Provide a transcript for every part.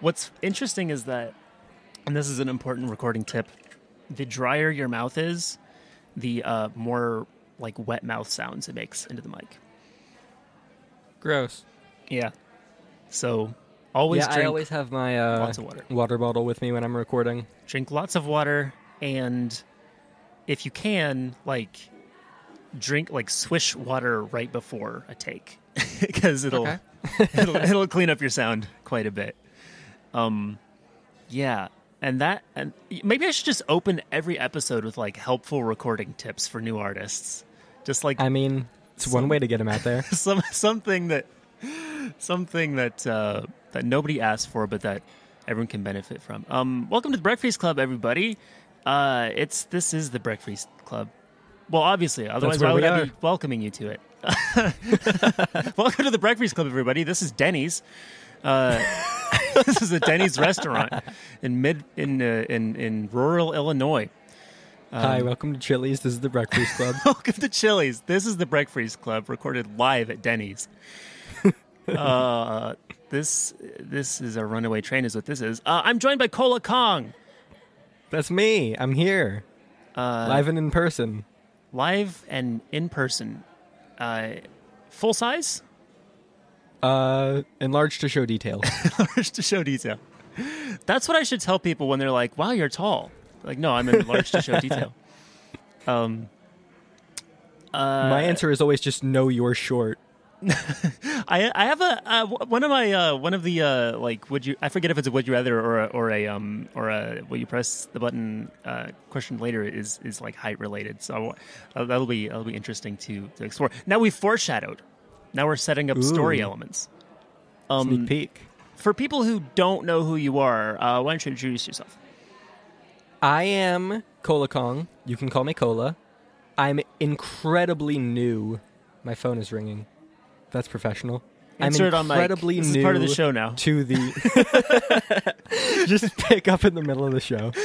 What's interesting is that, and this is an important recording tip: the drier your mouth is, the uh, more like wet mouth sounds it makes into the mic. Gross. Yeah. So always yeah, drink I always have my uh, lots of water. water bottle with me when I'm recording. drink lots of water and if you can like drink like swish water right before a take because it'll, it'll it'll clean up your sound quite a bit um yeah and that and maybe i should just open every episode with like helpful recording tips for new artists just like I mean, it's one way to get them out there. some something that something that uh, that nobody asked for, but that everyone can benefit from. Um, welcome to the Breakfast Club, everybody. Uh, it's this is the Breakfast Club. Well, obviously, otherwise why would I be welcoming you to it? welcome to the Breakfast Club, everybody. This is Denny's. Uh, this is a Denny's restaurant in mid in uh, in in rural Illinois. Hi, welcome to Chili's. This is the Breakfast Club. Welcome to Chili's. This is the Breakfast Club, recorded live at Denny's. uh, this this is a runaway train, is what this is. Uh, I'm joined by ColaKong, That's me. I'm here, uh, live and in person. live and in person, uh, full size, Uh, enlarged to show detail. large to show detail. That's what I should tell people when they're like, "Wow, you're tall." Like, no, I'm enlarged to show detail. Um, uh, my answer is always just no, you're short. I I have a uh, one of my uh, one of the uh, like would you I forget if it's a would you rather or a, or a um or a will you press the button uh, question later is is like height related so uh, that'll be that'll be interesting to, to explore. Now we've foreshadowed. Now we're setting up story elements. Um, Sneak peek. for people who don't know who you are, uh, why don't you introduce yourself? I am ColaKong. You can call me Cola. I'm incredibly new. My phone is ringing. That's professional. Insert I'm on mic. incredibly This is new part of the show now. to the. just pick up in the middle of the show.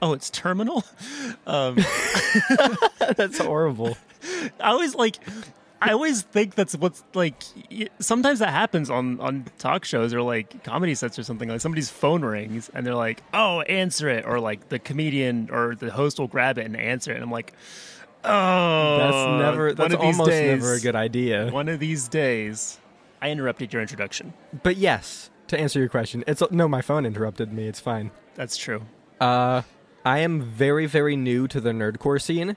Oh, it's terminal. Um, That's horrible. I always like. I always think that's what's like. Sometimes that happens on on talk shows or like comedy sets or something. Like somebody's phone rings and they're like, "Oh, answer it," or like the comedian or the host will grab it and answer it. And I'm like, "Oh, That's never. That's almost days, never a good idea. One of these days." I interrupted your introduction. But yes, to answer your question, it's no. My phone interrupted me. It's fine. That's true. Uh, I am very, very new to the nerdcore scene.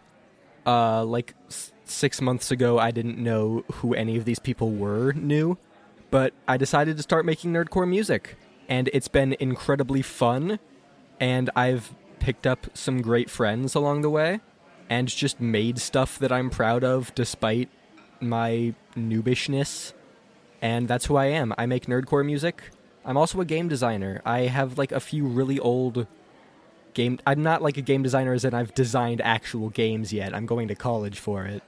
Uh, like s- six months ago, I didn't know who any of these people were new, but I decided to start making nerdcore music, and it's been incredibly fun. And I've picked up some great friends along the way, and just made stuff that I'm proud of despite my noobishness. And that's who I am. I make nerdcore music. I'm also a game designer. I have like a few really old game I'm not like a game designer as in I've designed actual games yet. I'm going to college for it.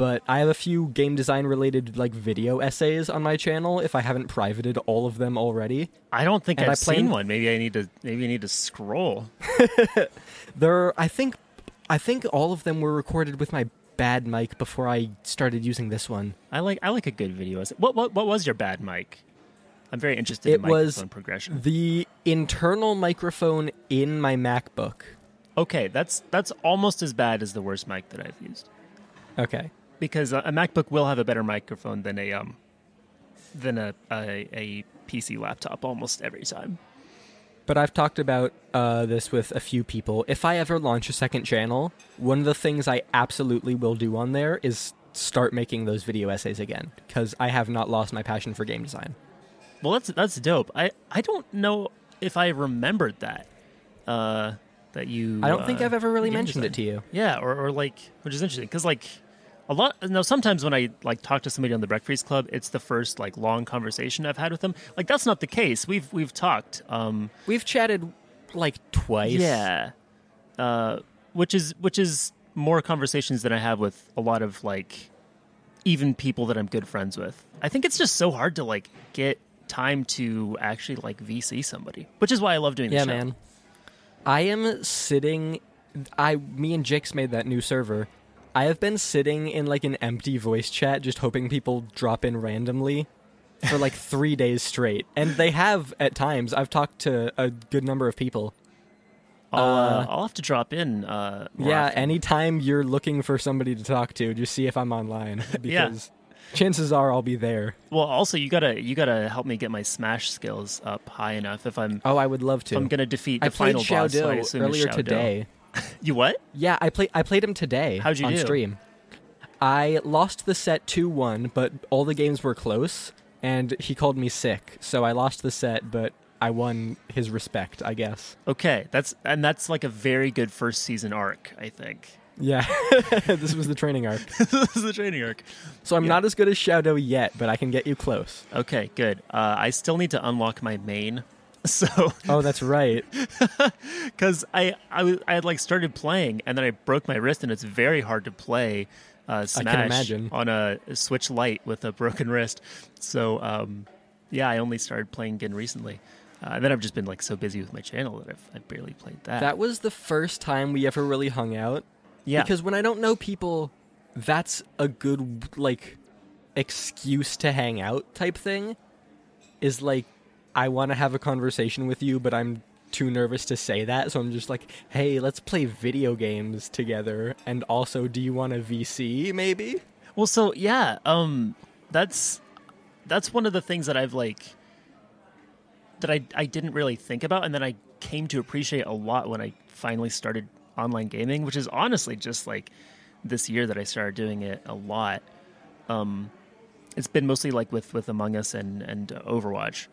But I have a few game design related like video essays on my channel if I haven't privated all of them already. I don't think And I've plan- seen one. Maybe I need to. Maybe I need to scroll. There I think I think all of them were recorded with my bad mic before I started using this one. I like. I like a good video. essay. What what what was your bad mic? I'm very interested It in microphone was progression. The internal microphone in my MacBook. Okay, that's that's almost as bad as the worst mic that I've used Okay. Because a, MacBook will have a better microphone than a um than a a, a PC laptop almost every time. But I've talked about uh, this with a few people. If I ever launch a second channel, one of the things I absolutely will do on there is start making those video essays again because I have not lost my passion for game design. Well, that's that's dope. I I don't know if I remembered that. Uh, that you. I don't think uh, I've ever really mentioned it to you. Yeah, or, or like, which is interesting because like a lot. Now, sometimes when I like talk to somebody on the Breakfast Club, it's the first like long conversation I've had with them. Like that's not the case. We've we've talked. Um, We've chatted like twice. yeah, uh, which is which is more conversations than I have with a lot of like even people that I'm good friends with. I think it's just so hard to like get time to actually like VC somebody, which is why I love doing. Yeah, the show. man. I am sitting. I, me and Jix made that new server. I have been sitting in like an empty voice chat, just hoping people drop in randomly for like three days straight, and they have at times. I've talked to a good number of people. I'll, uh, Uh, I'll have to drop in. Uh, more yeah, often. anytime you're looking for somebody to talk to, just see if I'm online because chances are I'll be there. Well, also you gotta you gotta help me get my Smash skills up high enough if I'm Oh, I would love to. if I'm gonna defeat the I played final boss. so I Xiao assume it's earlier Xiao today. You what? Yeah, I played. I played him today. How'd you on do? stream? I lost the set two one, but all the games were close, and he called me sick, so I lost the set, but I won his respect, I guess. Okay, that's and that's like a very good first season arc. I think Yeah, this was the training arc. this is the training arc. So I'm Yeah. not as good as Shadow yet, but I can get you close. Okay, good. Uh, I still need to unlock my main. So, Oh, that's right. because I, I I had like started playing and then I broke my wrist and it's very hard to play uh, Smash on a Switch Lite with a broken wrist. So um, yeah, I only started playing again recently. Uh, and then I've just been like so busy with my channel that I've, I've barely played that. That was the first time we ever really hung out. yeah, Because when I don't know people, that's a good like excuse to hang out type thing. Is like I want to have a conversation with you, but I'm too nervous to say that, so I'm just like, "Hey, let's play video games together." And also, do you want a VC maybe? Well, so yeah, um, that's that's one of the things that I've like that I I didn't really think about, and then I came to appreciate a lot when I finally started online gaming, which is honestly just like this year that I started doing it a lot. Um, it's been mostly like with with Among Us and and Overwatch,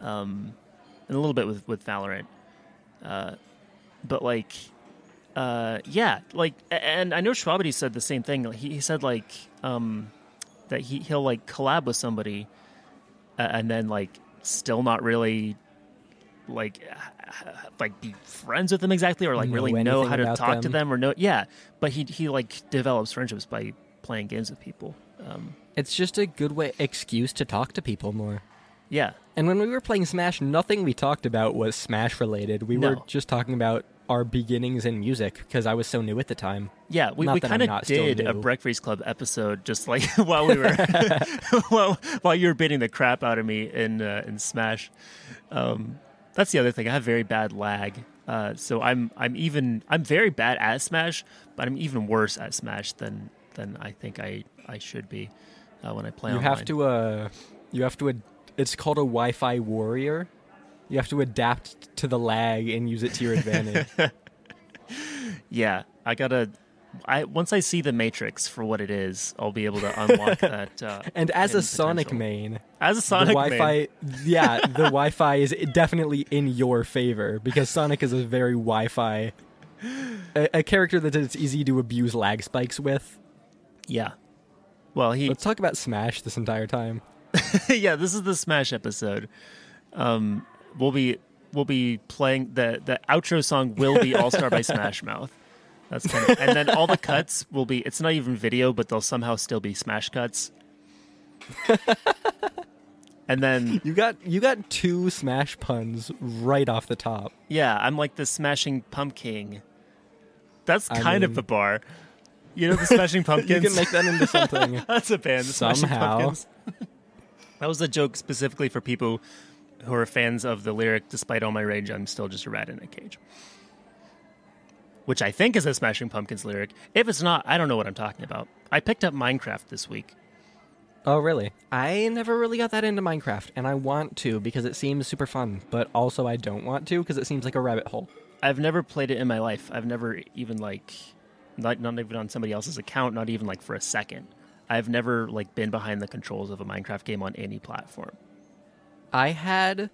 um, and a little bit with with Valorant, uh, but like uh, yeah, like, and I know Shwabadi said the same thing. He, he said like um, that he he'll like collab with somebody, uh, and then like still not really like like be friends with them exactly, or like Know really know how to talk to them. them, or know yeah. But he he like develops friendships by playing games with people. Um, It's just a good way excuse to talk to people more. Yeah, And when we were playing Smash, nothing we talked about was Smash related. We were just talking about our beginnings in music because I was so new at the time. Yeah, we, Not we kind of did a. Breakfast Club episode just like while we were while, while you were beating the crap out of me in uh, in Smash. Um, that's the other thing. I have very bad lag, uh, so I'm I'm even I'm very bad at Smash, but I'm even worse at Smash than than I think I I should be uh, when I play. you online. have to uh you have to ad- it's called a wi-fi warrior you have to adapt to the lag and use it to your advantage Yeah, I gotta. I once I see the Matrix for what it is, I'll be able to unlock that. Uh, and as a sonic potential. main as a Sonic the wi-fi yeah the wi-fi is definitely in your favor because sonic is a very wi-fi a, a character that it's easy to abuse lag spikes with Yeah. Well, he let's talk about smash this entire time yeah, this is the Smash episode. Um, we'll be we'll be playing the the outro song will be All Star by Smash Mouth. That's kind of, and then all the cuts will be. It's not even video, but they'll somehow still be Smash cuts. and then you got you got two smash puns right off the top yeah, I'm like the Smashing Pumpkin. That's I kind of the bar. You know the Smashing Pumpkins. you can make that into something That's a band. The Smashing Somehow. Pumpkins. That was a joke specifically for people who are fans of the lyric, despite all my rage, I'm still just a rat in a cage. Which I think is a Smashing Pumpkins lyric. If it's not, I don't know what I'm talking about. I picked up Minecraft this week. Oh, really? I never really got that into Minecraft, and I want to because it seems super fun, but also I don't want to because it seems like a rabbit hole. I've never played it in my life. I've never even like not not even on somebody else's account, not even like for a second. I've never like been behind the controls of a Minecraft game on any platform. I had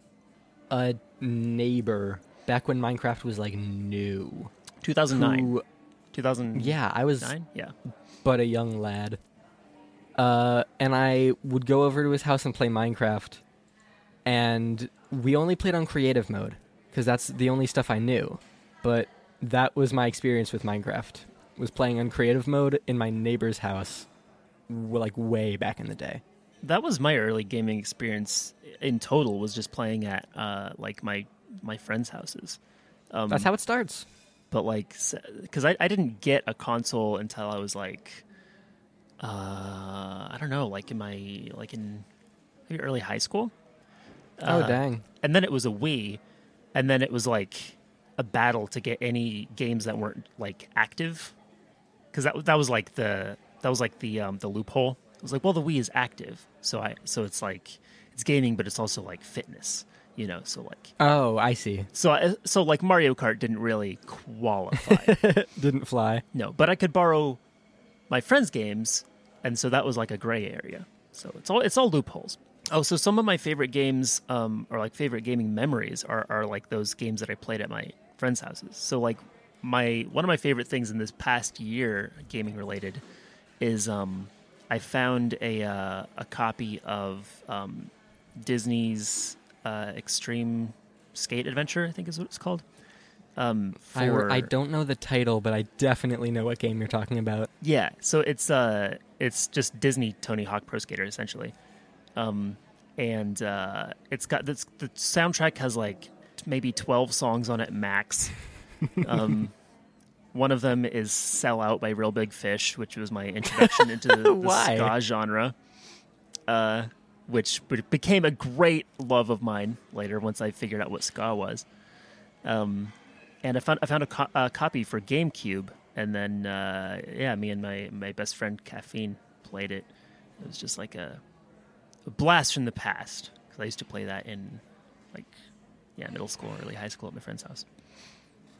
a neighbor back when Minecraft was like new. 2009. who- 2009? yeah, I was Yeah. but a young lad. Uh, and I would go over to his house and play Minecraft, and we only played on creative mode because that's the only stuff I knew. But that was my experience with Minecraft. Was playing on creative mode in my neighbor's house, like way back in the day. that was my early gaming experience in total was just playing at uh like my my friends houses um That's how it starts. but like because I, I didn't get a console until i was like uh i don't know like in my like in maybe early high school. oh Uh, dang. and then it was a Wii, and then it was like a battle to get any games that weren't like active, because that that was like the that was like the um, the loophole. It was like, well, the Wii is active, so I so it's like it's gaming, but it's also like fitness, you know. So like Oh, I see. so I, so like Mario Kart didn't really qualify, Didn't fly. no, but I could borrow my friends' games, and so that was like a gray area. So it's all it's all loopholes. Oh, so some of my favorite games, um, or like favorite gaming memories, are are like those games that I played at my friends' houses. So like my one of my favorite things in this past year, gaming related, is um, I found a uh, a copy of um, Disney's uh, Extreme Skate Adventure. I think is what it's called. Um, I, I don't know the title, but I definitely know what game you're talking about. yeah, so it's uh it's just Disney Tony Hawk Pro Skater essentially. Um and uh it's got this the soundtrack has like maybe 12 songs on it max. Um one of them is Sell Out by Reel Big Fish, which was my introduction into the, Why? ska genre. Uh which became a great love of mine later once I figured out what ska was. Um and I found I found a, co- a copy for GameCube, and then uh, yeah, me and my my best friend Caffeine played it. It was just like a, a blast from the past because I used to play that in like yeah middle school, early high school at my friend's house.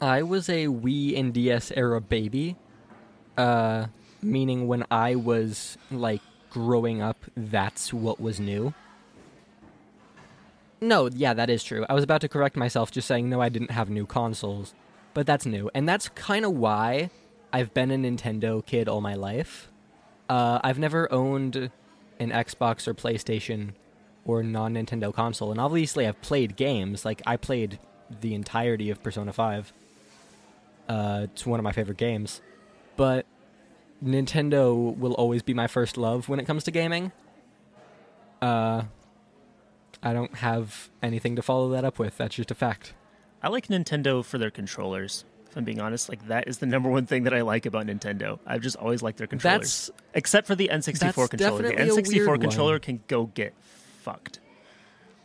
I was a Wii and DS era baby, uh, meaning when I was like growing up, that's what was new. No, yeah, that is true. I was about to correct myself, just saying no, I didn't have new consoles, but that's new, and that's kind of why I've been a Nintendo kid all my life. Uh, I've never owned an Xbox or PlayStation or non Nintendo console, and obviously I've played games. Like I played the entirety of Persona Five. Uh, it's one of my favorite games, but Nintendo will always be my first love when it comes to gaming. Uh, I don't have anything to follow that up with. That's just a fact. I like Nintendo for their controllers. If I'm being honest, like that is the number one thing that I like about Nintendo. I've just always liked their controllers, That's except for the N64 controller. The definitely a N64 controller one. can go get fucked.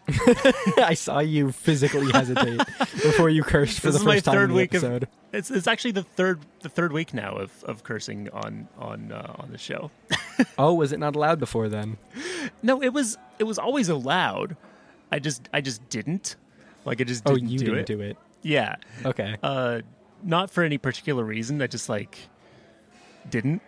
I saw you physically hesitate before you cursed for This the first time third in the week of- episode. It's it's actually the third the third week now of, of cursing on on uh, on the show. oh, was it not allowed before then? No, it was it was always allowed. I just I just didn't. Like I just Oh, didn't you do didn't it. do it. Yeah. Okay. Uh not for any particular reason. I just like didn't.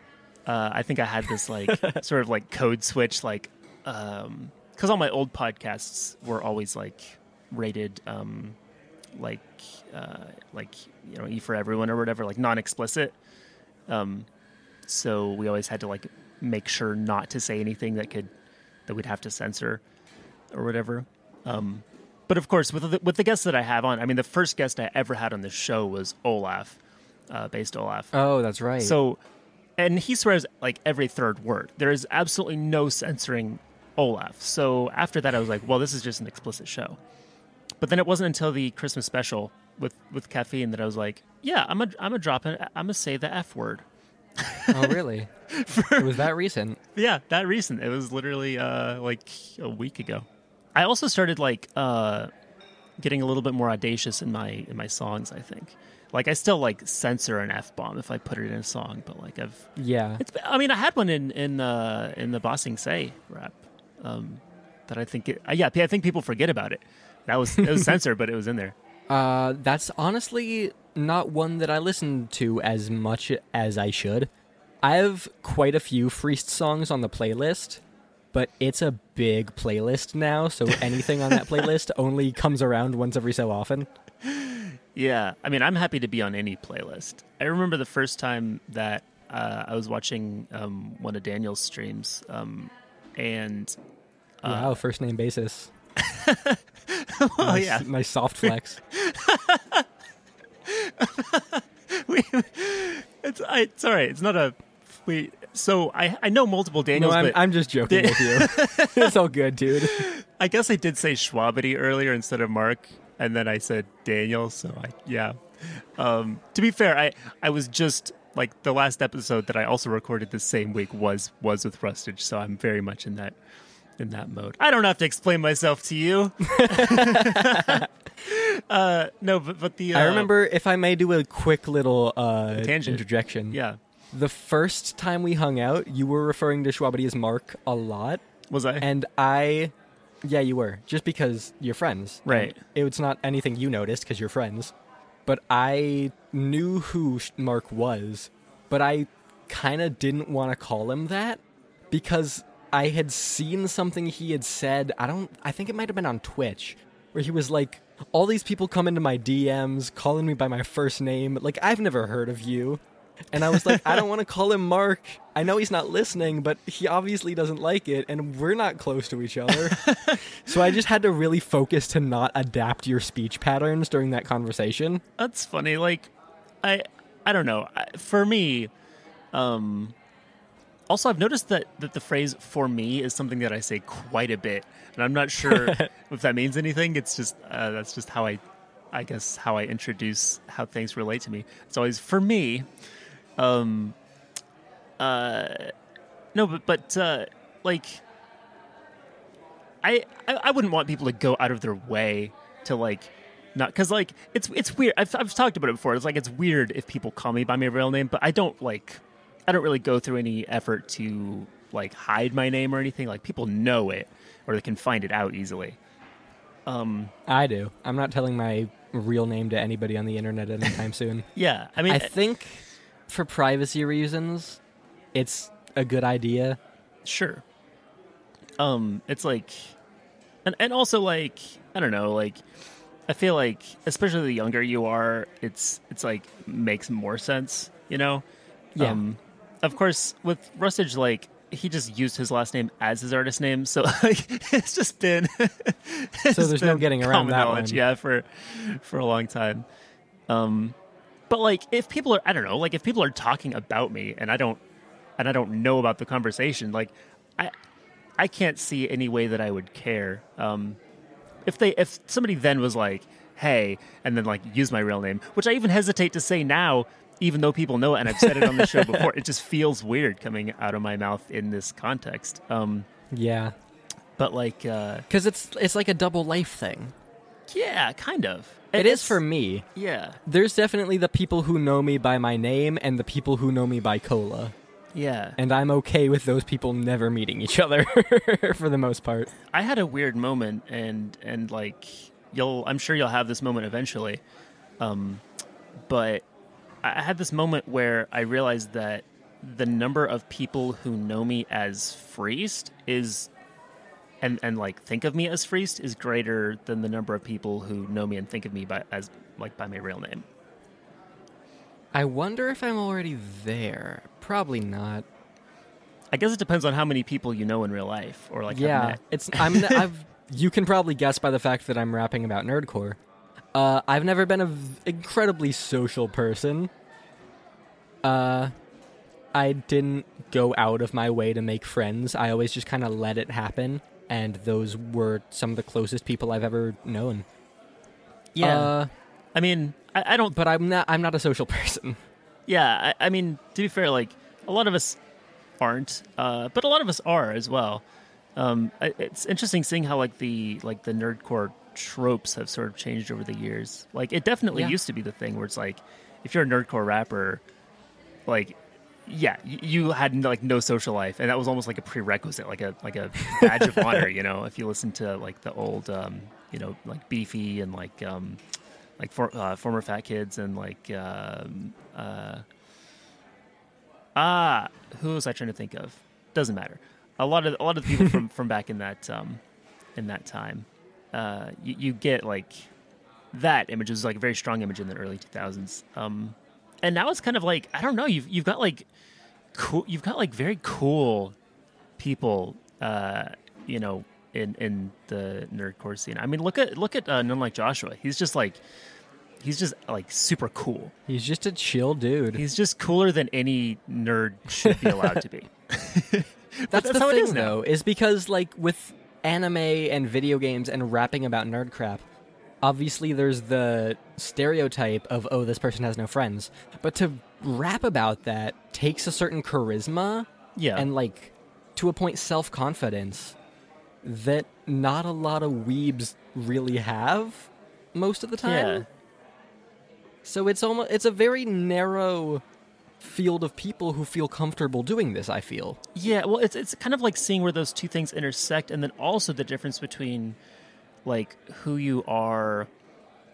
Uh I think I had this like sort of like code switch like um cuz all my old podcasts were always like rated um like uh like you know E for everyone or whatever like non-explicit. Um so we always had to like make sure not to say anything that could that we'd have to censor or whatever. Um, but of course, with the, with the guests that I have on, I mean, the first guest I ever had on the show was Olaf, uh, based Olaf. Oh, that's right. So, and he swears like every third word. There is absolutely no censoring Olaf. So after that, I was like, well, this is just an explicit show. But then it wasn't until the Christmas special with with caffeine that I was like, yeah, I'm a I'm a drop in, I'm gonna say the f word. oh, really? it was that recent. Yeah, that recent. It was literally uh, like a week ago. I also started like uh, getting a little bit more audacious in my in my songs. I think, like I still like censor an f bomb if I put it in a song, but like I've Yeah. it's. I mean, I had one in in uh, in the Bossing Say rap um, that I think. It, uh, yeah, I think people forget about it. That was it was censored, but it was in there. Uh, that's honestly not one that I listen to as much as I should. I have quite a few Freeced songs on the playlist, but it's a big playlist now, so anything on that playlist only comes around once every so often. Yeah, I mean, I'm happy to be on any playlist. I remember the first time that uh, I was watching um, one of Daniel's streams, um, and wow, first name basis. oh nice, yeah, nice soft flex. we, it's I, it's all right. It's not a we. So I I know multiple no, I'm, I'm just joking Da- with you. it's all good, dude. I guess I did say Shwabadi earlier instead of Mark, and then I said Daniel. So I yeah. Um, to be fair, I I was just like the last episode that I also recorded the same week was was with Rustage, so I'm very much in that in that mode. I don't have to explain myself to you. uh, no, but but the uh, I remember, if I may do a quick little uh, Tangent. interjection. Yeah, The first time we hung out, you were referring to Shwabadi as Mark a lot, was I? and I, yeah, you were, just because you're friends. Right. And It's not anything you noticed because you're friends, but I knew who Mark was, but I kind of didn't want to call him that because I had seen something he had said. I don't. I think it might have been on Twitch, where he was like, "All these people come into my DMs calling me by my first name. Like I've never heard of you." And I was like, I don't want to call him Mark. I know he's not listening, but he obviously doesn't like it, and we're not close to each other. so I just had to really focus to not adapt your speech patterns during that conversation. That's funny. Like, I I don't know. For me, um, also I've noticed that that the phrase "for me" is something that I say quite a bit, and I'm not sure if that means anything. It's just uh, that's just how I, I guess how I introduce how things relate to me. It's always for me. Um, uh, no, but but uh, like. I, I I wouldn't want people to go out of their way to like not because like it's it's weird. I've I've talked about it before. It's like it's weird if people call me by my real name, but I don't like I don't really go through any effort to like hide my name or anything. Like people know it or they can find it out easily. Um, I do. I'm not telling my real name to anybody on the internet anytime soon. yeah, I mean, I think for privacy reasons, it's a good idea. sure. Um, it's like, and and also like I don't know, like I feel like especially the younger you are, it's it's like makes more sense, you know. Yeah. Um, of course, with Rustage, like he just used his last name as his artist name, so like it's just been. it's So there's no been getting around that one. Yeah, for for a long time. Um, but like if people are, I don't know, like if people are talking about me and I don't, and I don't know about the conversation, like I, I can't see any way that I would care. Um, if they, if somebody then was like, "Hey," and then like use my real name, which I even hesitate to say now, even though people know it and I've said it on the show before, it just feels weird coming out of my mouth in this context. Um, Yeah. but like, uh, Because it's it's like a double life thing. Yeah, kind of. It is It's- for me. yeah, There's definitely the people who know me by my name and the people who know me by cola. yeah. And I'm okay with those people never meeting each other for the most part. I had a weird moment, and and like you'll, I'm sure you'll have this moment eventually. Um, but I had this moment where I realized that the number of people who know me as Freeced is, and and like think of me as Freeced is greater than the number of people who know me and think of me by as like by my real name. I wonder if I'm already there. Probably not. I guess it depends on how many people you know in real life, or like yeah, it's I'm I've you can probably guess by the fact that I'm rapping about nerdcore. Uh, I've never been an incredibly social person. Uh, I didn't go out of my way to make friends. I always just kind of let it happen, and those were some of the closest people I've ever known. yeah. Uh, I mean, I, I don't but I'm not. I'm not a social person. Yeah, I, I mean, to be fair, like a lot of us aren't, uh, but a lot of us are as well. Um, it's interesting seeing how like the like the nerdcore tropes have sort of changed over the years. Like it definitely Yeah. used to be the thing where it's like if you're a nerdcore rapper, like yeah, you had like no social life, and that was almost like a prerequisite, like a like a badge of honor. You know, if you listen to like the old, um, you know, like Beefy and like um, like for, uh, former fat kids and like um, uh, ah, who was I trying to think of? Doesn't matter. A lot of a lot of the people from from back in that um, in that time, uh, you, you get like that image is like a very strong image in the early 2000s. Um, and now it's kind of like I don't know. You've you've got like cool. You've got like very cool people. Uh, you know, in in the nerdcore scene. I mean, look at look at uh, none like Joshua. He's just like he's just like super cool. He's just a chill dude. He's just cooler than any nerd should be allowed to be. That's, that's the how it thing, is now. though, is because like with anime and video games and rapping about nerd crap, obviously there's the stereotype of oh this person has no friends, but to rap about that takes a certain charisma Yeah, and like to a point self confidence that not a lot of weebs really have most of the time. Yeah. So it's almost it's a very narrow field of people who feel comfortable doing this, I feel. Yeah, well, it's it's kind of like seeing where those two things intersect, and then also the difference between like who you are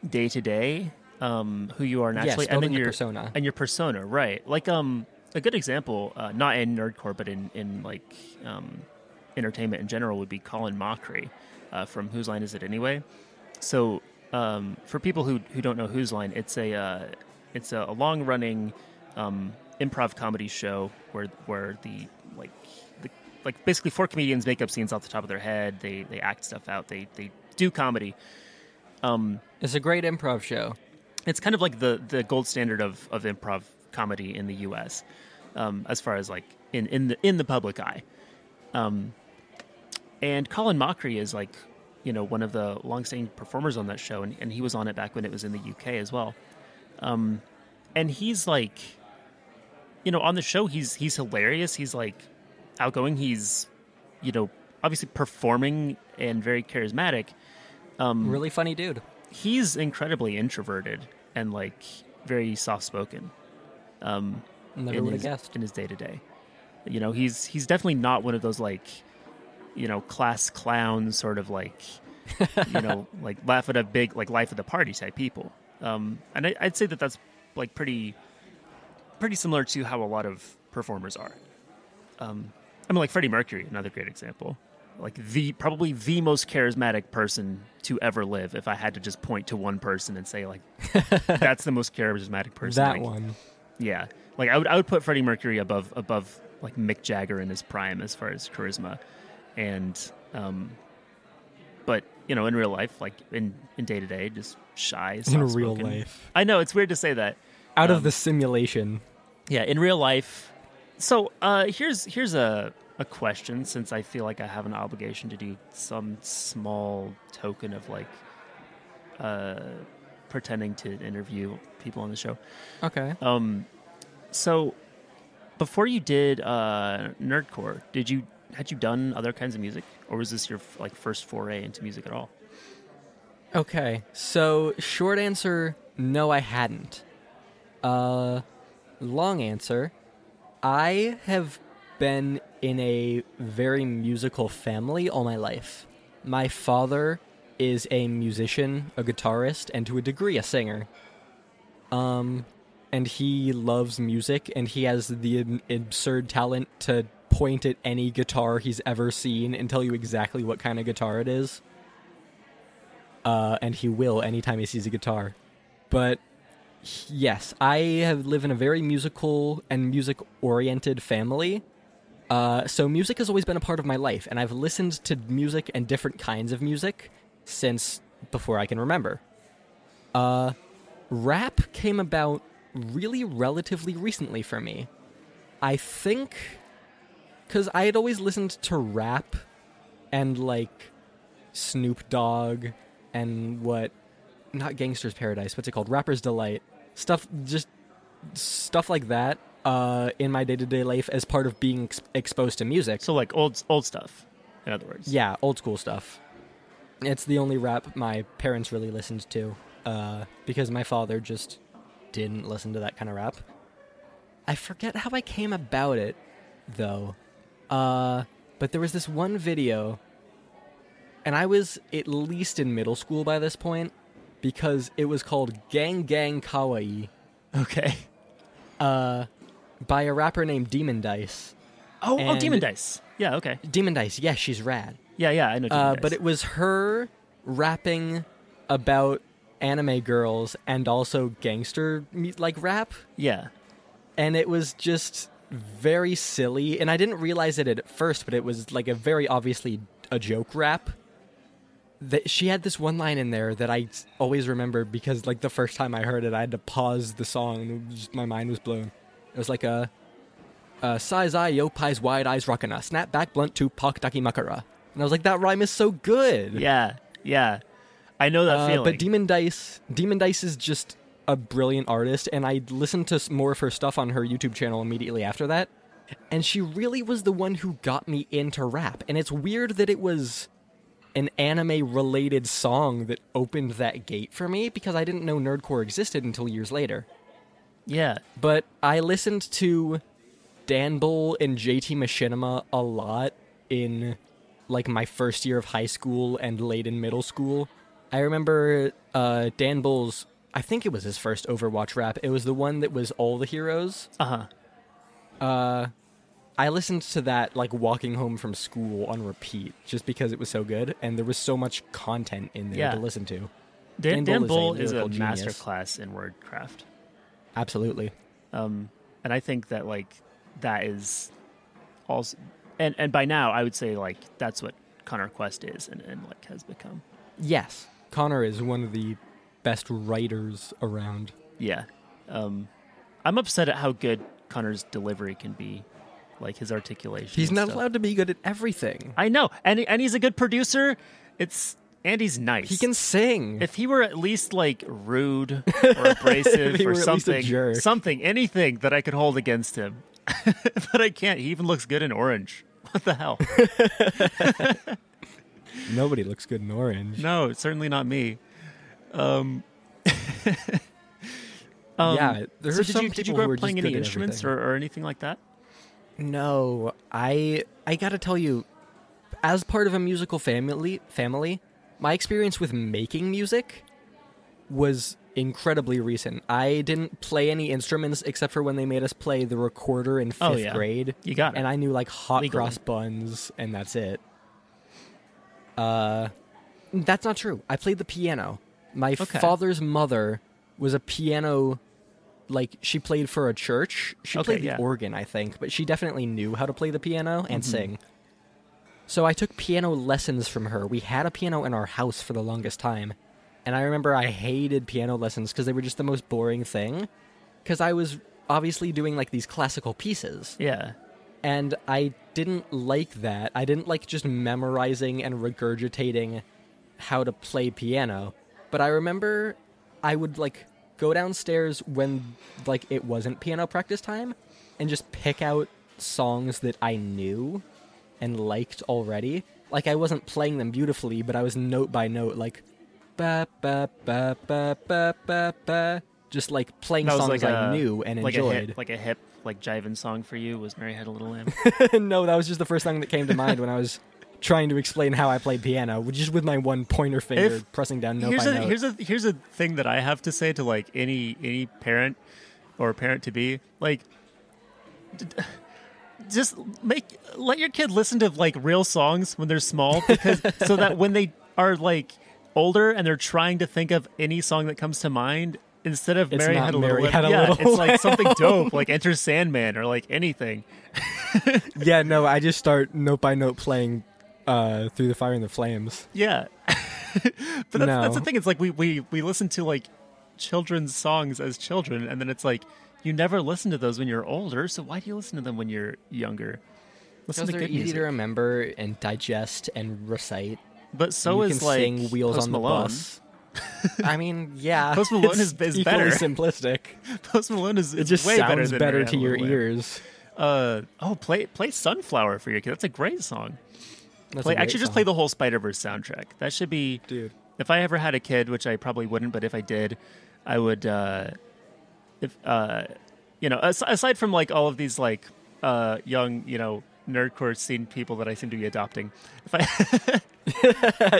day to day, um, who you are naturally, and then your persona. and your persona, right? Like um, a good example, uh, not in nerdcore, but in in like um, entertainment in general, would be Colin Mochrie uh, from Whose Line Is It Anyway? So um, for people who who don't know Whose Line, it's a uh, it's a, a long running um, improv comedy show where where the like the like basically four comedians make up scenes off the top of their head. They they act stuff out. They they do comedy. Um, It's a great improv show. it's kind of like the the gold standard of of improv comedy in the U.S. Um, as far as like in in the in the public eye. Um, and Colin Mochrie is like you know one of the longstanding performers on that show, and, and he was on it back when it was in the UK as well. Um, and he's like, you know, on the show he's he's hilarious. He's like outgoing. He's you know obviously performing and very charismatic. Um, Really funny dude. he's incredibly introverted and like very soft spoken um Never in would have his, guessed. in his day to day you know he's he's definitely not one of those like you know class clowns sort of like you know like laugh at a big like life of the party type people um and I, i'd say that that's like pretty pretty similar to how a lot of performers are um i mean like freddie mercury another great example like the probably the most charismatic person to ever live if i had to just point to one person and say like that's the most charismatic person That like, one. yeah, like I would I would put Freddie Mercury above above like Mick Jagger in his prime as far as charisma, and um, but you know in real life, like in in day to day, just shy. In real life. I know it's weird to say that. Out Um, of the simulation. Yeah, in real life. So uh, here's here's a a question since I feel like I have an obligation to do some small token of like uh, pretending to interview people on the show. Okay. Um, so before you did uh, nerdcore, did you had you done other kinds of music, or was this your like first foray into music at all? Okay, so short answer, no, I hadn't. Uh, long answer, I have been in a very musical family all my life. My father is a musician, a guitarist, and to a degree a singer. Um, and he loves music, and he has the absurd talent to point at any guitar he's ever seen and tell you exactly what kind of guitar it is uh, and he will anytime he sees a guitar. But yes, I have lived in a very musical and music oriented family. Uh, so music has always been a part of my life, and I've listened to music and different kinds of music since before I can remember. Uh, rap came about really relatively recently for me. I think because I had always listened to rap and like Snoop Dogg and what not Gangster's Paradise, what's it called? Rapper's Delight. Stuff just stuff like that uh in my day-to-day life as part of being ex- exposed to music. So like old old stuff, in other words. Yeah, old school stuff. It's the only rap my parents really listened to uh because my father just didn't listen to that kind of rap. I forget how I came about it though. Uh but there was this one video and I was at least in middle school by this point because it was called Gang Gang Kawaii Okay. uh by a rapper named Demondice. Oh, oh, Demondice. Yeah. Okay. Demon Dice, yeah, she's rad. Yeah, yeah. I know. Demon Uh, Dice. but it was her rapping about anime girls and also gangster like rap, yeah. and it was just very silly. And I didn't realize it at first, but it was like a very obviously a joke rap. That she had this one line in there that I always remember because like the first time I heard it, I had to pause the song. And just, my mind was blown. It was like a. Uh, size eye, yo pies, wide eyes, rockin' a snap back, blunt to pak daki makara. And I was like, that rhyme is so good. Yeah. Yeah. I know that Uh, feeling. but Demondice, Demon Dice is just a brilliant artist, and I listened to more of her stuff on her YouTube channel immediately after that. And she really was the one who got me into rap. And it's weird that it was an anime related song that opened that gate for me because I didn't know nerdcore existed until years later. Yeah. But I listened to Dan Bull and JT Machinima a lot in like my first year of high school and late in middle school. I remember uh, Dan Bull's I think it was his first Overwatch rap. It was the one that was all the heroes. Uh huh. Uh, I listened to that like walking home from school on repeat just because it was so good and there was so much content in there Yeah. to listen to. Dan, Dan Dan Bull is is a a, master class in wordcraft. Absolutely. Um, and I think that like that is also, and and by now I would say like that's what Connor Quest is and, and like has become. Yes. Connor is one of the best writers around. Yeah. Um, I'm upset at how good Connor's delivery can be, like his articulation. He's not stuff. allowed to be good at everything. I know, and and he's a good producer. It's and he's nice. He can sing. If he were at least like rude or abrasive or were at least a something, something, anything that I could hold against him, but I can't. He even looks good in orange. What the hell? Nobody looks good in orange. no, certainly not me. Um, um, yeah, there so did you did you grow up playing any instruments or, or anything like that? No, I I gotta tell you, as part of a musical family, family, my experience with making music was incredibly recent. I didn't play any instruments except for when they made us play the recorder in fifth Oh, yeah. grade, You got it. and I knew like hot Legally. cross buns, and that's it. Uh, that's not true. I played the piano. My Okay. father's mother was a piano. Like she played for a church. She Okay, played the yeah. organ, I think, but she definitely knew how to play the piano and Mhm. sing. So I took piano lessons from her. We had a piano in our house for the longest time. And I remember I hated piano lessons because they were just the most boring thing. Because I was obviously doing like these classical pieces. Yeah. And I didn't like that. I didn't like just memorizing and regurgitating how to play piano. But I remember I would like go downstairs when like it wasn't piano practice time and just pick out songs that I knew and liked already. Like I wasn't playing them beautifully, but I was note by note like ba ba ba ba ba ba ba just like playing songs like I a- knew and like enjoyed. a hip, like a hip, like jiving song for you was "Mary Had a Little Lamb." no, that was just the first thing that came to mind when I was trying to explain how I played piano, which is with my one pointer finger If- pressing down note here's by a note. here's a here's a thing that I have to say to like any any parent or parent to be like d- just make let your kid listen to like real songs when they're small because so that when they are like older and they're trying to think of any song that comes to mind instead of It's Mary had a Mary little Had a yeah, Little it's like something dope like Enter Sandman or like anything yeah, no, I just start note by note playing uh, through the fire and the flames. Yeah. but that's, that's the thing. It's like we, we, we listen to like children's songs as children, and then it's like you never listen to those when you're older. So why do you listen to them when you're younger? Listen they're good easy music. to remember and digest and recite. but so is like sing Wheels Post on the Malone. bus. I mean, yeah, Post Malone is- is better. simplistic. Post Malone is, It is just way better sounds than better, to your ears. Uh oh, play play Sunflower for your kid. That's a great song. That's Play actually just play the whole Spider Verse soundtrack. That should be dude. if I ever had a kid, which I probably wouldn't, but if I did, I would. Uh, if uh, you know, as- aside from like all of these like uh, young, you know, nerdcore scene people that I seem to be adopting, if I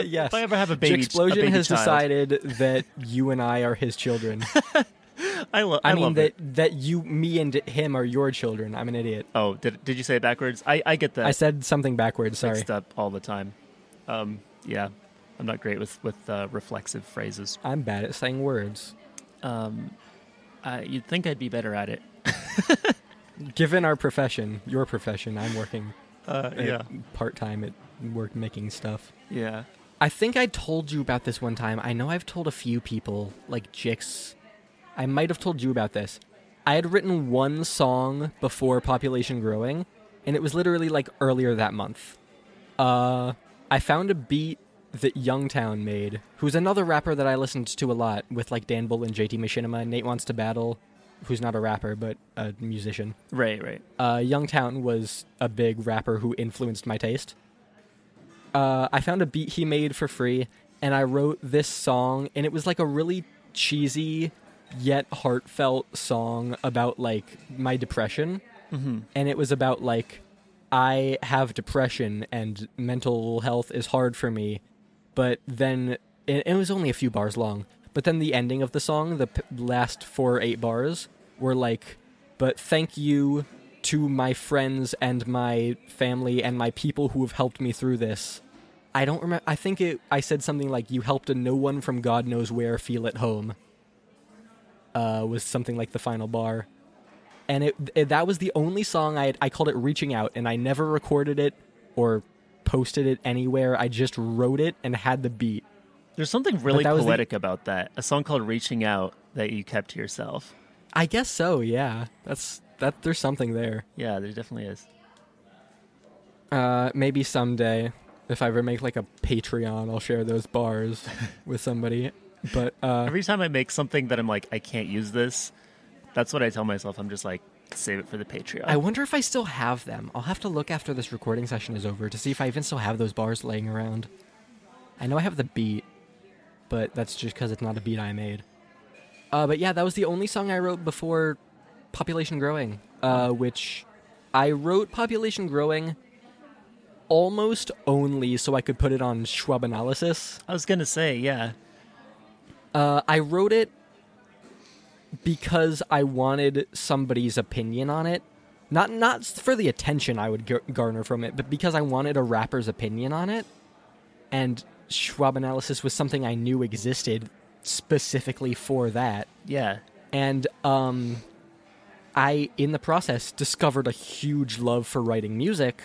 yes. if I ever have a baby, a Explosion baby has child, decided that you and I are his children. I, lo- I, I mean love that it. that you, me, and him are your children. I'm an idiot. Oh, did did you say it backwards? I I get that I said something backwards. Sorry. mixed up all the time. Um, yeah, I'm not great with with uh, reflexive phrases. I'm bad at saying words. Um, I, you'd think I'd be better at it. Given our profession, your profession, I'm working Uh, yeah, part time at work making stuff. yeah. I think I told you about this one time. I know I've told a few people, like Jix. I might have told you about this. I had written one song before Population Growing, and it was literally like earlier that month. Uh, I found a beat that Youngtown made, who's another rapper that I listened to a lot with like Dan Bull and JT Machinima. Nate Wants to Battle, who's not a rapper but a musician. Right, right. Uh, Youngtown was a big rapper who influenced my taste. uh, I found a beat he made for free, and I wrote this song, and it was like a really cheesy yet heartfelt song about like my depression, Mm-hmm. and it was about like I have depression and mental health is hard for me, but then it, it was only a few bars long. But then the ending of the song, the p- last four or eight bars, were like, "But thank you to my friends and my family and my people who have helped me through this." I don't remember. I think it. I said something like, "You helped a no one from God knows where feel at home." Uh, was something like the final bar and it, it that was the only song I had, I called it reaching out and I never recorded it or posted it anywhere. I just wrote it and had the beat. There's something really was the- poetic about that. A song called "Reaching Out" that you kept to yourself. I guess so, yeah. That's that there's something there. Yeah, there definitely is. Uh maybe someday if I ever make like a Patreon, I'll share those bars with somebody. But uh Every time I make something that I'm like, I can't use this, that's what I tell myself. I'm just like, save it for the Patreon. I wonder if I still have them. I'll have to look after this recording session is over to see if I even still have those bars laying around. I know I have the beat, but that's just because it's not a beat I made. Uh, but yeah, that was the only song I wrote before Population Growing, uh, which I wrote Population Growing almost only so I could put it on Schwab Analysis. I was gonna say, yeah, Uh, I wrote it because I wanted somebody's opinion on it. Not not for the attention I would gar- garner from it, but because I wanted a rapper's opinion on it. And Schwab analysis was something I knew existed specifically for that. yeah, And um I in the process discovered a huge love for writing music.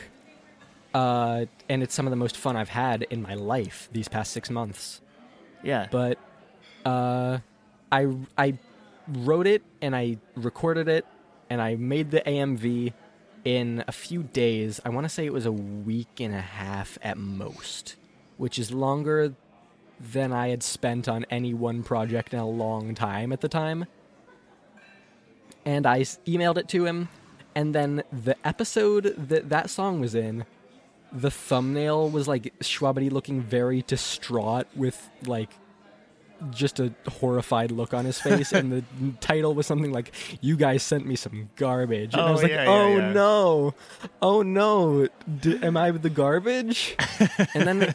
Uh and it's some of the most fun I've had in my life these past 6 months yeah. but uh, I I wrote it and I recorded it and I made the AMV in a few days. I want to say it was a week and a half at most, which is longer than I had spent on any one project in a long time at the time. And I emailed it to him, and then the episode that that song was in, the thumbnail was like Shwabadi looking very distraught with like just a horrified look on his face, and the title was something like "You guys sent me some garbage," and I Oh, was like, yeah, yeah, "Oh yeah. no, oh no, D- am I the garbage?" and then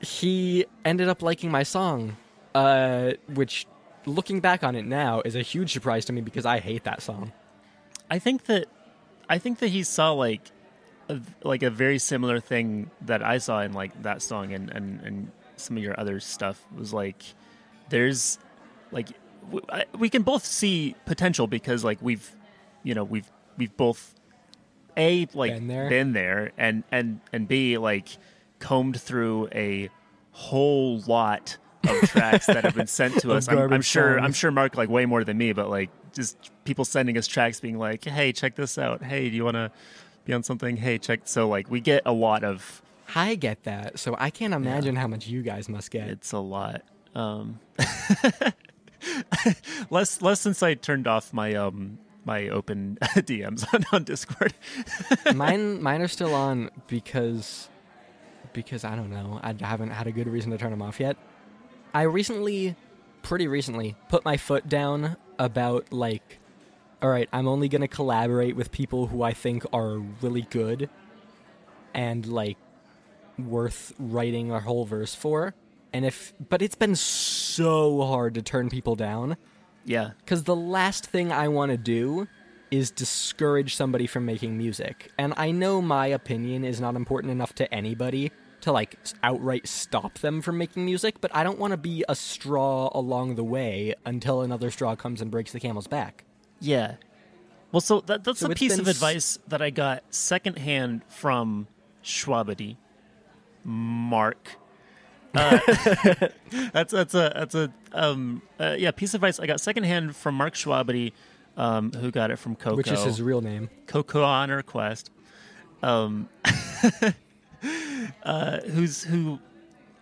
he ended up liking my song, uh, which, looking back on it now, is a huge surprise to me because I hate that song. I think that I think that he saw like a, like a very similar thing that I saw in like that song and and and some of your other stuff was like there's like we can both see potential because like we've you know we've we've both a like Been there. been there and and and b like combed through a whole lot of tracks that have been sent to us. I'm, I'm sure I'm sure Mark like way more than me, but like just people sending us tracks being like, "Hey, check this out. Hey, do you want to be on something? Hey, check." So like we get a lot of I get that, so I can't imagine how much you guys must get. it's a lot. Um less less since I turned off my um my open DMs on, on Discord. mine mine are still on because because I don't know. I haven't had a good reason to turn them off yet. I recently pretty recently put my foot down about like all right, I'm only going to collaborate with people who I think are really good and like worth writing a whole verse for. And if but it's been so hard to turn people down. yeah. Because the last thing I want to do is discourage somebody from making music. And I know my opinion is not important enough to anybody to like outright stop them from making music, but I don't want to be a straw along the way until another straw comes and breaks the camel's back. Yeah. Well, so that, that's So a piece been of s- advice that I got secondhand from Shwabadi, Mark. Uh, that's that's a that's a um uh, yeah piece of advice I got secondhand from Mark Shwabadi, um, who got it from Coco, Which is his real name. Coco on request, um, uh, who's who.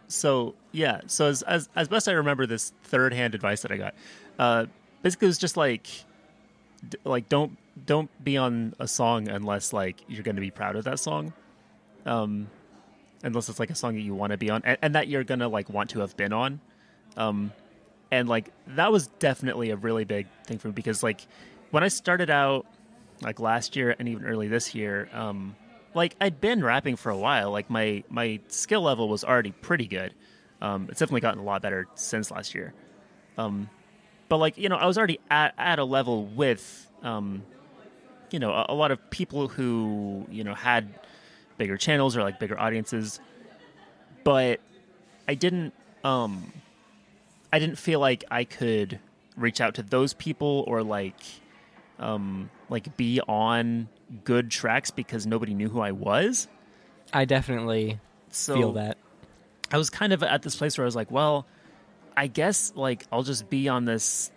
So yeah, so as, as as best I remember this third hand advice that I got, uh, basically it was just like, d- like don't don't be on a song unless like you're going to be proud of that song, um, unless it's like a song that you want to be on and, and that you're gonna like want to have been on. Um, and like that was definitely a really big thing for me because like when I started out like last year and even early this year, um, like I'd been rapping for a while. Like my my skill level was already pretty good. Um, it's definitely gotten a lot better since last year. Um, but like you know, I was already at at a level with um, you know a, a lot of people who you know had bigger channels or like bigger audiences, but I didn't um, I didn't feel like I could reach out to those people or like um, like be on good tracks because nobody knew who I was. I definitely So feel that. I was kind of at this place where I was like, well, I guess like I'll just be on this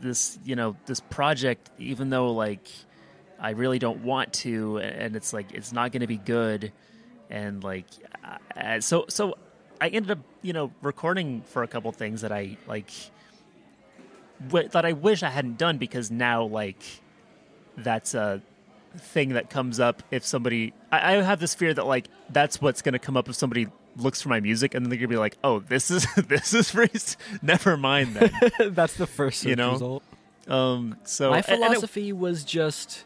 this you know this project even though like I really don't want to and it's like it's not going to be good and like uh, so so I ended up you know recording for a couple things that I like w- that I wish I hadn't done because now like that's a thing that comes up if somebody I, I have this fear that like that's what's going to come up if somebody looks for my music and then they're gonna be like oh this is this is Priest never mind then That's the first You know? result. um so My and it- philosophy was just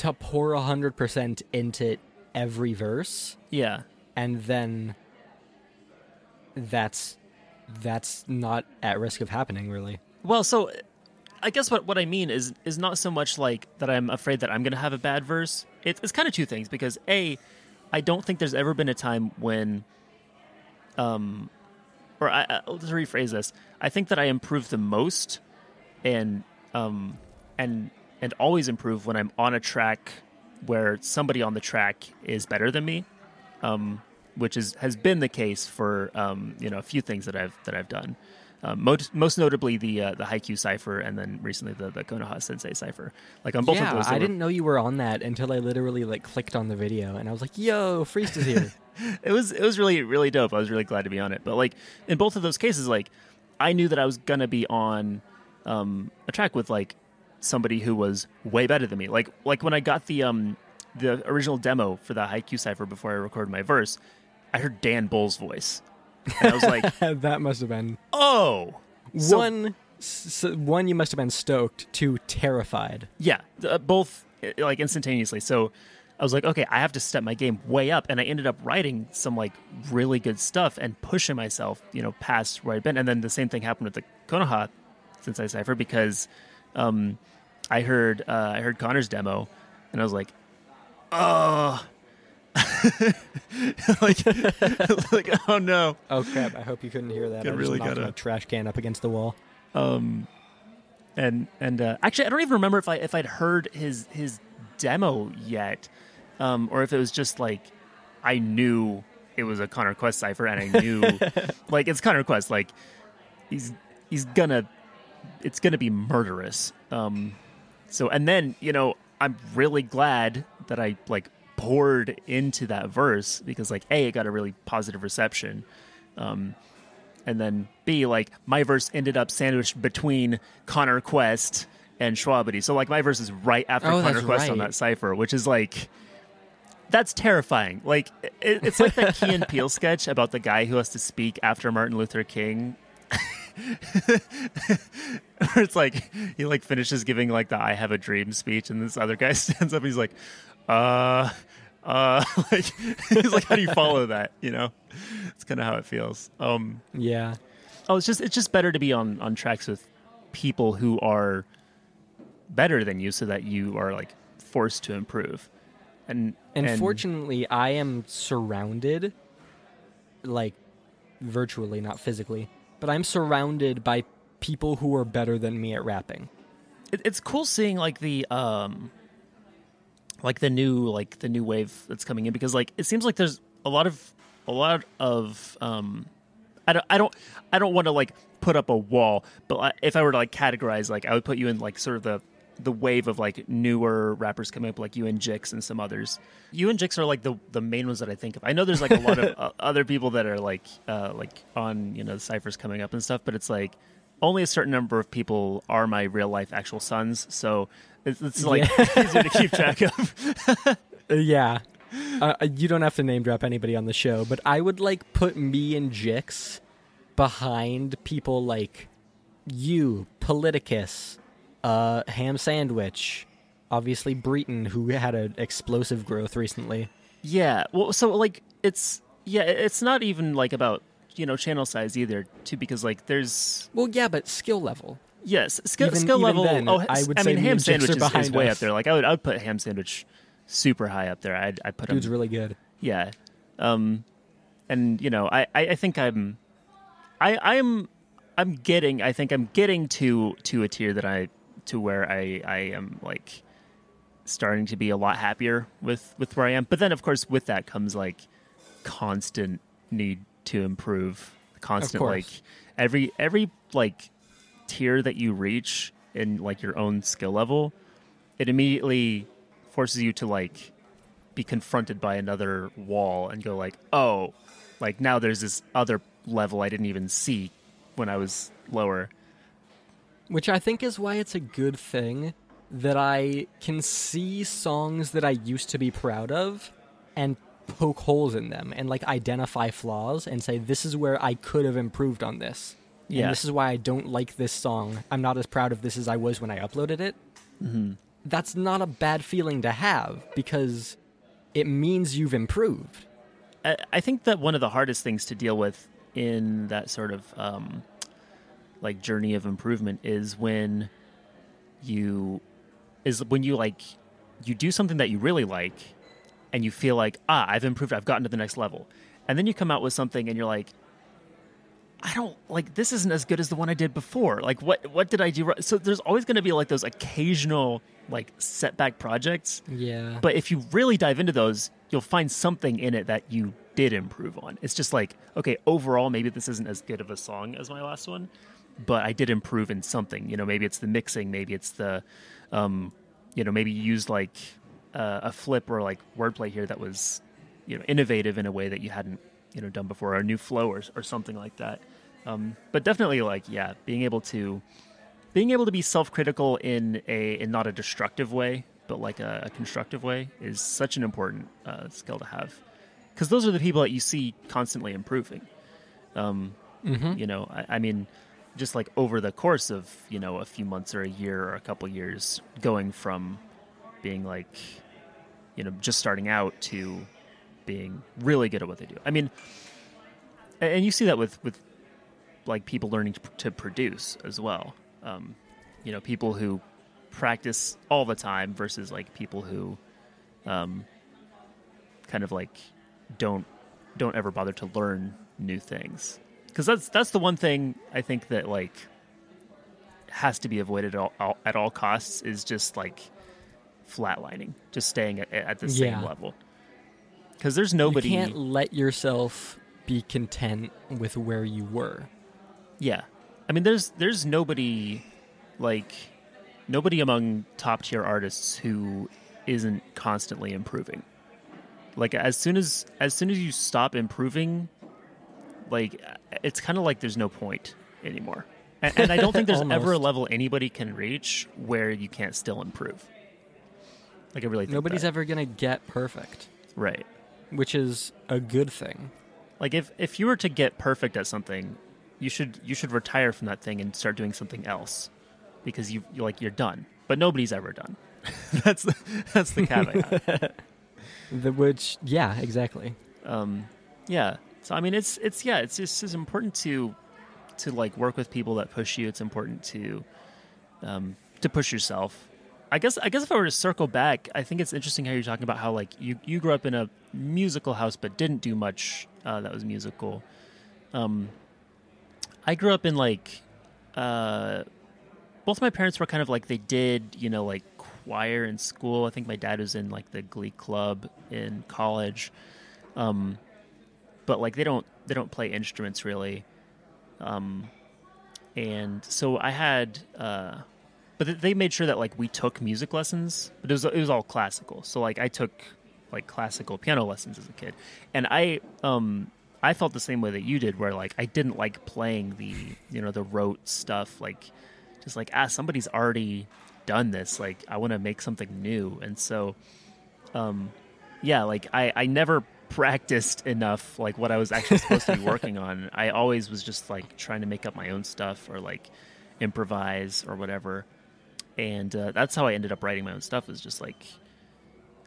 to pour hundred percent into every verse, yeah. And then that's that's not at risk of happening. Really, well so I guess what what I mean is is not so much like that I'm afraid that I'm gonna have a bad verse. It's, it's kind of two things because a I don't think there's ever been a time when um or I, I, let's rephrase this. I think that I improve the most and um and and always improve when I'm on a track where somebody on the track is better than me, um, which is has been the case for um, you know a few things that I've that I've done. Um, most most notably the uh, the Haikyuu cipher, and then recently the the Konoha Sensei cipher. Like on both yeah, of those, I were- didn't know you were on that until I literally like clicked on the video, and I was like, "Yo, Freeced is here." it was it was really really dope. I was really glad to be on it. But like in both of those cases, like I knew that I was gonna be on um, a track with like somebody who was way better than me. Like like when I got the um the original demo for the Haikyuu cipher before I recorded my verse, I heard Dan Bull's voice, and I was like, that must have been oh. So- one. S- one, you must have been stoked. Two, terrified. Yeah, uh, both uh, like instantaneously. So I was like, okay, I have to step my game way up, and I ended up writing some like really good stuff and pushing myself, you know, past where I'd been. And then the same thing happened with the Konoha Sensei cipher because um, I heard uh, I heard Connor's demo, and I was like, oh. like, like, oh no! Oh crap! I hope you couldn't hear that. I I, really gotta- my trash can up against the wall. um and and uh, actually i don't even remember if i if i'd heard his his demo yet um or if it was just like i knew it was a connor quest cipher and i knew like it's connor quest like he's he's gonna it's gonna be murderous um so and then you know i'm really glad that i like poured into that verse because like a it got a really positive reception um and then B, like my verse ended up sandwiched between Connor Quest and Shwabadi. So like my verse is right after Oh, Connor Quest on that cipher, which is like that's terrifying. Like it, it's like that Key and Peele sketch about the guy who has to speak after Martin Luther King. It's like he like finishes giving like the "I have a dream" speech, and this other guy stands up. and He's like, "Uh, uh," like he's like, "How do you follow that?" You know, it's kind of how it feels. Um, Yeah. Oh, it's just it's just better to be on on tracks with people who are better than you, so that you are like forced to improve. And And, and fortunately, I am surrounded, like virtually, not physically, but I'm surrounded by people who are better than me at rapping. it, it's cool seeing like the um like the new like the new wave that's coming in because like it seems like there's a lot of a lot of um I don't I don't I don't want to like put up a wall but if I were to like categorize like I would put you in like sort of the the wave of like newer rappers coming up like you and Jix and some others. You and Jix are like the the main ones that I think of. I know there's like a lot of uh, other people that are like uh like on, you know, the ciphers coming up and stuff, but it's like only a certain number of people are my real life actual sons, so it's, it's like easier to keep track of. Uh, yeah. uh, you don't have to name drop anybody on the show, but I would like put me and Jix behind people like you, Politicus, uh, Ham Sandwich, obviously Breton, who had an explosive growth recently. Yeah. Well, so like it's yeah, it's not even like about you know channel size either, too, because like there's Well, yeah, but skill level. yes skill Even- skill even level. then, oh, I would I say mean ham and Jix are sandwich is, is way us. up there. Like I would I would put ham sandwich super high up there. I'd I put Dude's him really good. yeah, um, and you know I, I I think I'm I I'm I'm getting I think I'm getting to to a tier that I to where I I am like starting to be a lot happier with with where I am. But then of course with that comes like constant need to improve. Constant like every every like tier that you reach in like your own skill level, it immediately forces you to like be confronted by another wall and go like, "Oh, like now there's this other level I didn't even see when I was lower." Which I think is why it's a good thing that I can see songs that I used to be proud of and poke holes in them and like identify flaws and say this is where I could have improved on this. Yeah. And this is why I don't like this song. I'm not as proud of this as I was when I uploaded it. Mm-hmm. That's not a bad feeling to have because it means you've improved. I, I think that one of the hardest things to deal with in that sort of um, like journey of improvement is when you is when you like you do something that you really like and you feel like ah I've improved I've gotten to the next level and then you come out with something and you're like I don't like this isn't as good as the one I did before like what what did I do right? so there's always going to be like those occasional like setback projects Yeah. but if you really dive into those, you'll find something in it that you did improve on. It's just like, okay, overall, maybe this isn't as good of a song as my last one, but I did improve in something. You know, maybe it's the mixing, maybe it's the, um, you know, maybe you used like uh, a flip or like wordplay here that was, you know, innovative in a way that you hadn't, you know, done before, or a new flow or, or something like that. Um, but definitely, like, yeah, being able to being able to be self-critical in a in not a destructive way but like a, a constructive way is such an important uh, skill to have because those are the people that you see constantly improving um, Mhm. you know I, I mean just like over the course of you know a few months or a year or a couple years going from being like you know just starting out to being really good at what they do. I mean and you see that with with like people learning to, produce as well. Um, you know people who practice all the time versus like people who um, kind of like don't don't ever bother to learn new things because that's that's the one thing i think that like has to be avoided at all, all- at all costs is just like flatlining just staying at, at the same Yeah. level because there's nobody You can't let yourself be content with where you were. Yeah. I mean there's there's nobody like nobody among top tier artists who isn't constantly improving. Like as soon as as soon as you stop improving like it's kind of like there's no point anymore. And, and I don't think there's ever a level anybody can reach where you can't still improve. Like I really think Nobody's that. ever going to get perfect, right. which is a good thing. Like if if you were to get perfect at something, you should you should retire from that thing and start doing something else because you you like you're done. But nobody's ever done. that's the, that's the caveat. The, which, yeah, exactly. um, yeah. So I mean, it's it's yeah, it's just it's important to to like work with people that push you. It's important to um, to push yourself. I guess I guess if I were to circle back, I think it's interesting how you're talking about how like you you grew up in a musical house but didn't do much uh, that was musical. Um, I grew up in like uh, both my parents were kind of like they did you know like choir in school. I think my dad was in like the glee club in college. Um, but like they don't they don't play instruments really. Um and so i had uh but they made sure that like we took music lessons but it was it was all classical. So like i took like classical piano lessons as a kid. And i um i felt the same way that you did where like i didn't like playing the you know the rote stuff like just like ah somebody's already done this. Like i want to make something new. And so um yeah, like I, I never practiced enough like what I was actually supposed to be working on. I always was just like trying to make up my own stuff or like improvise or whatever. And uh, that's how I ended up writing my own stuff is just like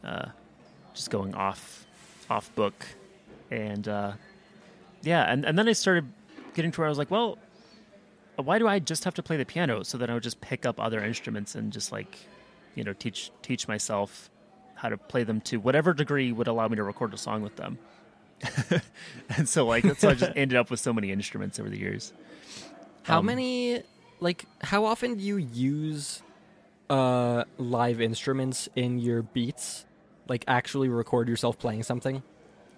uh, just going off off book. And uh, yeah, and, and then I started getting to where I was like, well, why do I just have to play the piano? So then I would just pick up other instruments and just like, you know, teach teach myself how to play them to whatever degree would allow me to record a song with them. and so like so I just ended up with so many instruments over the years. How Um, many like how often do you use uh live instruments in your beats? Like actually record yourself playing something?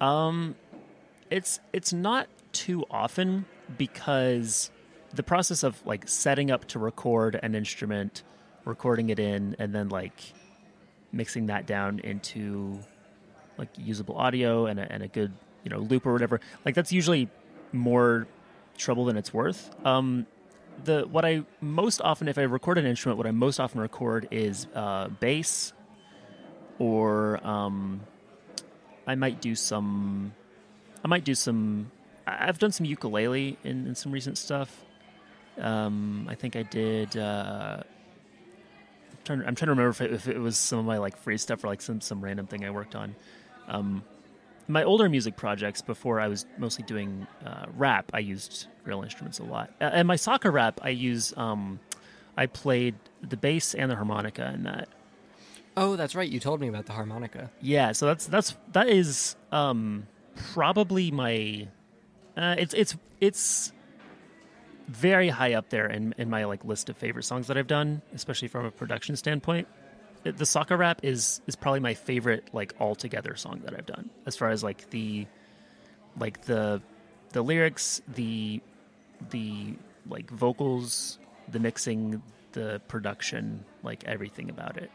Um, it's it's not too often because the process of like setting up to record an instrument, recording it in, and then like mixing that down into like usable audio and a, and a good you know loop or whatever. Like that's usually more trouble than it's worth. Um, the what I most often, if I record an instrument, what I most often record is uh, bass, or um, I might do some. I might do some. I've done some ukulele in, in some recent stuff. Um, I think I did. Uh, trying, I'm trying to remember if it, if it was some of my like free stuff or like some some random thing I worked on. Um, my older music projects before I was mostly doing uh, rap, I used real instruments a lot. Uh, and my soccer rap, I use. Um, I played the bass and the harmonica in that. Oh, that's right. You told me about the harmonica. Yeah, so that's that's that is um probably my uh it's it's it's very high up there in in my like list of favorite songs that I've done, especially from a production standpoint. The soccer rap is is probably my favorite like altogether song that I've done as far as like the like the the lyrics, the the like vocals, the mixing, the production, like everything about it.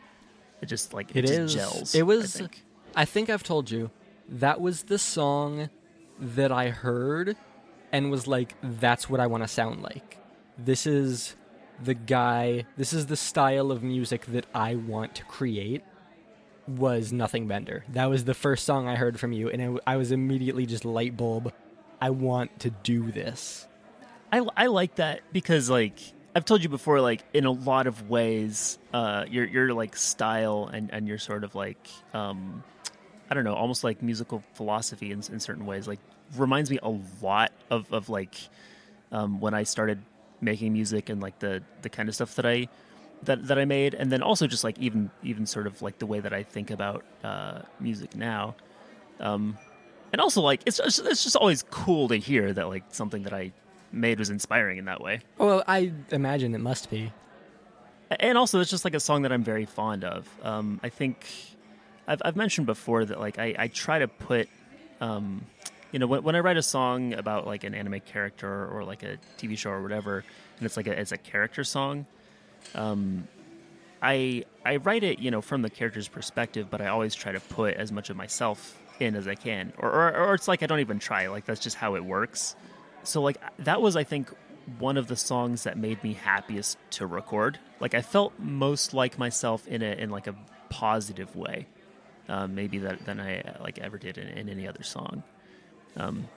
It just like it, It just is- gels. it was- I think. I think I've told you that was the song that I heard and was like, that's what I want to sound like. This is the guy, this is the style of music that I want to create. Was Nothing Bender. That was the first song I heard from you, and it, I was immediately just light bulb. I want to do this. I, I like that because like I've told you before, like in a lot of ways, uh, your your like style and and your sort of like um, I don't know, almost like musical philosophy in, in certain ways, like reminds me a lot of of like um, when I started making music and like the the kind of stuff that I that that I made, and then also just like even even sort of like the way that I think about uh, music now. Um, and also like it's just, it's just always cool to hear that like something that I made was inspiring in that way. Well, I imagine it must be. And also it's just like a song that I'm very fond of. Um, I think I've I've mentioned before that like I, I try to put um, you know when, when I write a song about like an anime character or like a TV show or whatever, and it's like a, it's a character song. Um, I I write it, you know, from the character's perspective, but I always try to put as much of myself in as I can, or or, or it's like I don't even try. Like that's just how it works. So like that was, I think, one of the songs that made me happiest to record. Like I felt most like myself in a in like a positive way, um, maybe that than I uh, like ever did in, in any other song. Um,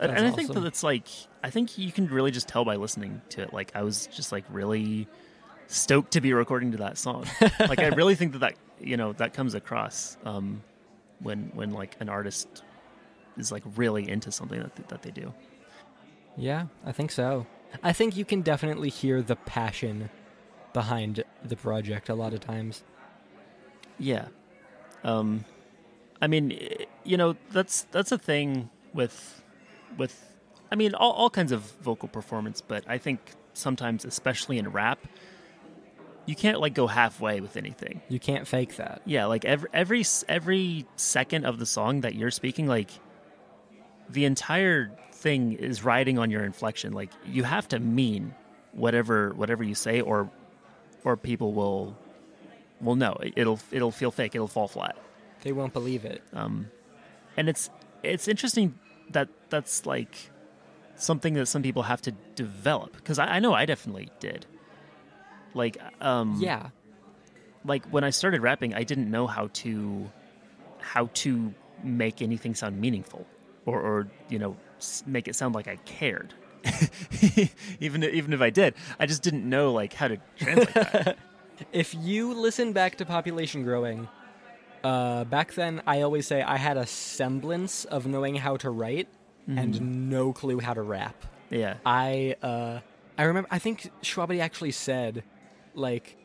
and, I think that it's like I think you can really just tell by listening to it. Like I was just like really stoked to be recording to that song. like I really think that that you know that comes across um, when when like an artist is like really into something that that they do. Yeah, I think so. I think you can definitely hear the passion behind the project a lot of times. Yeah. Um, I mean, you know, that's that's a thing with with I mean, all, all kinds of vocal performance, but I think sometimes, especially in rap, you can't like go halfway with anything. You can't fake that. Yeah, like every every every second of the song that you're speaking, like the entire thing is riding on your inflection. Like you have to mean whatever whatever you say, or or people will will know. It'll it'll feel fake. It'll fall flat. They won't believe it. Um, and it's it's interesting that that's like something that some people have to develop because I, I know I definitely did. Like um Yeah. like when I started rapping, I didn't know how to how to make anything sound meaningful, or, or you know, make it sound like I cared. even even if I did, I just didn't know like how to translate that. If you listen back to Population Growing, uh, back then I always say I had a semblance of knowing how to write and no clue how to rap. yeah, I uh, I remember I think Shwabadi actually said, like,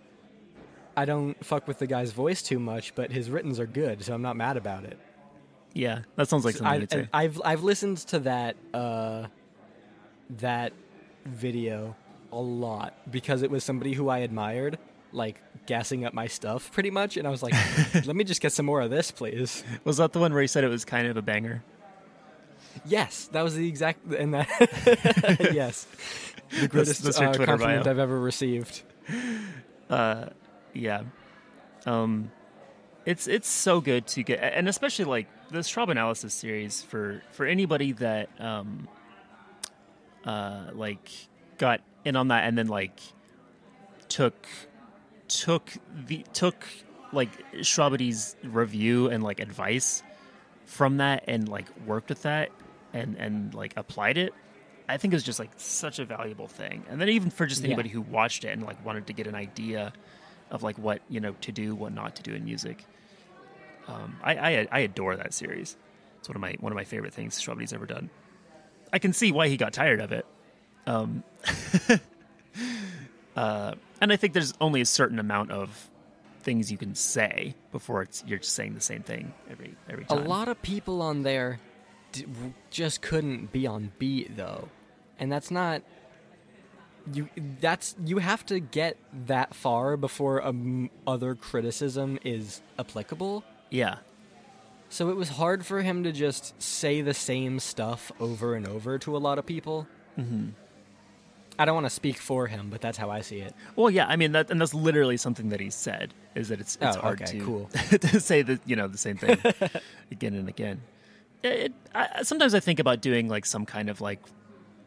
I don't fuck with the guy's voice too much, but his writtens are good, so I'm not mad about it. yeah, that sounds like something I, to say. I've I've listened to that uh, that video a lot because it was somebody who I admired, like gassing up my stuff pretty much, and I was like, let me just get some more of this, please. Was that the one where he said it was kind of a banger? Yes, that was the exact and that yes, the greatest that's your uh, compliment bio. I've ever received. Uh, yeah. Um, it's it's so good to get, and especially like the Straub analysis series for for anybody that um, uh, like got in on that and then like took took the took like Shwabadi's review and like advice from that and like worked with that and and like applied it i think is just like such a valuable thing. And then even for just Yeah. anybody who watched it and like wanted to get an idea of like what you know to do what not to do in music um, I, I i adore that series. It's one of my one of my favorite things Shwabadi's ever done. I can see why he got tired of it. Um, uh, and i think there's only a certain amount of things you can say before it's you're just saying the same thing every every time. A lot of people on there d- just couldn't be on beat though, and that's not you. That's you have to get that far before um, other criticism is applicable. yeah So it was hard for him to just say the same stuff over and over to a lot of people. Mm-hmm. I don't want to speak for him, but that's how I see it. Well, yeah, I mean that, and that's literally something that he said is that it's it's Oh, hard okay, to cool. to say the you know the same thing again and again. It, I, sometimes I think about doing like some kind of like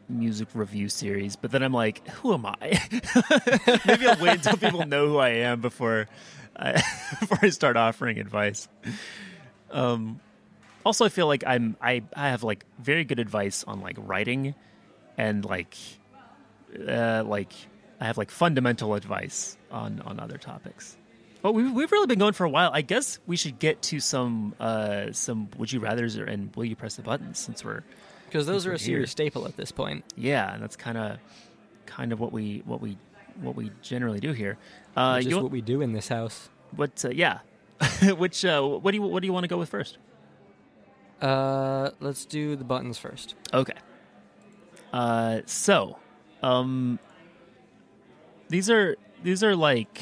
music review series, but then I'm like, who am I? Maybe I'll wait until people know who I am before I, before I start offering advice. Um, also, I feel like I'm I I have like very good advice on like writing and like uh, like I have like fundamental advice on on other topics. But we've we've really been going for a while. I guess we should get to some uh some would you rather's and will you press the buttons since we're Because those are a serious staple at this point. yeah, and that's kind of kind of what we what we what we generally do here. Uh, which what we do in this house. what uh, yeah, which uh, what do you what do you want to go with first? Uh, let's do the buttons first. Okay. Uh, so, um, these are these are like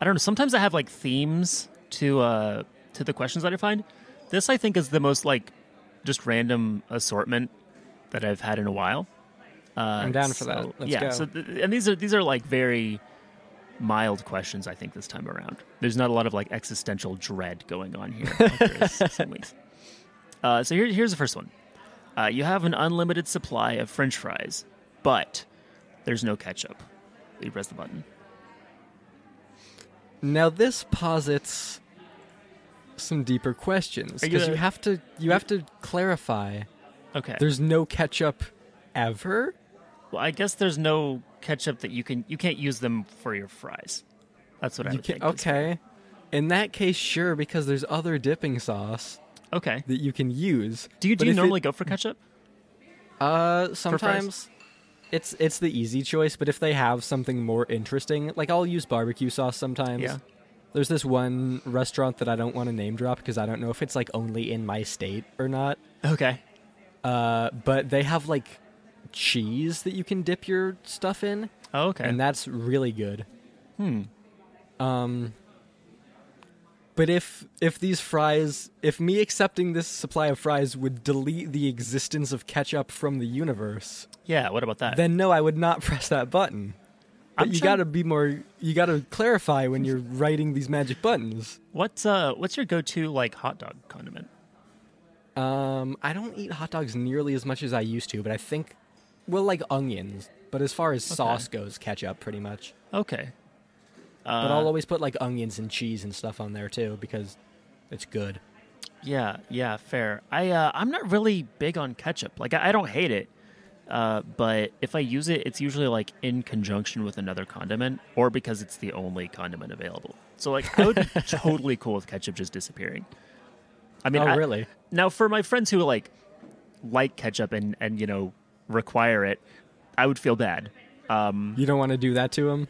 I don't know. Sometimes I have like themes to uh to the questions that I find. This I think is the most like just random assortment that I've had in a while. Uh, I'm down for that. Let's yeah. go. So th- and these are these are like very mild questions. I think this time around, there's not a lot of like existential dread going on here. like there is some weeks. Uh, so here, here's the first one. Uh, you have an unlimited supply of French fries, but there's no ketchup. You press the button. Now this posits some deeper questions Are you because you, have to you have to clarify. Okay. There's no ketchup ever. well, I guess there's no ketchup that you can you can't use them for your fries. That's what I You would can, think. okay. In that case, sure, because there's other dipping sauce Okay. that you can use. Do you do you if it- normally go for ketchup? Uh, sometimes it's it's the easy choice, but if they have something more interesting, like I'll use barbecue sauce sometimes. Yeah. There's this one restaurant that I don't want to name drop because I don't know if it's like only in my state or not. Okay. Uh, but they have like cheese that you can dip your stuff in, Oh, okay. and that's really good. hmm. Um, but if if these fries, if me accepting this supply of fries would delete the existence of ketchup from the universe, Yeah. What about that? then no, I would not press that button. But I'm you trying- got to be more. You got to clarify when you're writing these magic buttons. What's uh What's your go-to like hot dog condiment? Um, I don't eat hot dogs nearly as much as I used to, but I think, well, like onions. But as far as sauce goes, ketchup pretty much. Okay. But Uh, I'll always put like onions and cheese and stuff on there too because it's good. Yeah, yeah, fair. I uh, I'm not really big on ketchup. Like I, I don't hate it, uh, but if I use it, it's usually like in conjunction with another condiment, or because it's the only condiment available. So like I would be totally cool with ketchup just disappearing. I mean, oh, I- really? now for my friends who like like ketchup and and you know require it, I would feel bad. Um, You don't want to do that to him?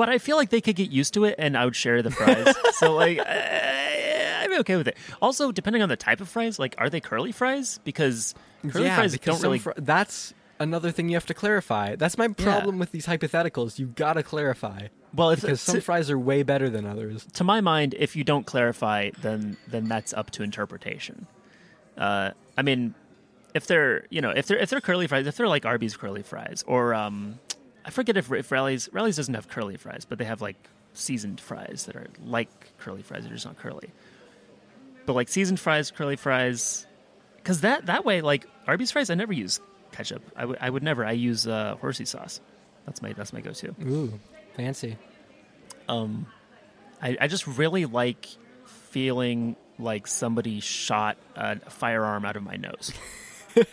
But I feel like they could get used to it, and I would share the fries. so like, I, I'd be okay with it. Also, depending on the type of fries, like, are they curly fries? Because curly yeah, fries because don't really. fr- that's another thing you have to clarify. That's my problem with these hypotheticals. You gotta clarify well, if because some to, fries are way better than others. to my mind, if you don't clarify, then then that's up to interpretation. Uh, I mean, if they're you know if they're if they're curly fries, if they're like Arby's curly fries, or um, I forget if if Rally's Rally's doesn't have curly fries, but they have like seasoned fries that are like curly fries, they're just not curly. But like seasoned fries, curly fries, because that that way like Arby's fries, I never use ketchup. I would would never. I use uh, horsey sauce. That's my that's my go-to. Ooh, fancy. Um, I, I just really like feeling like somebody shot a firearm out of my nose.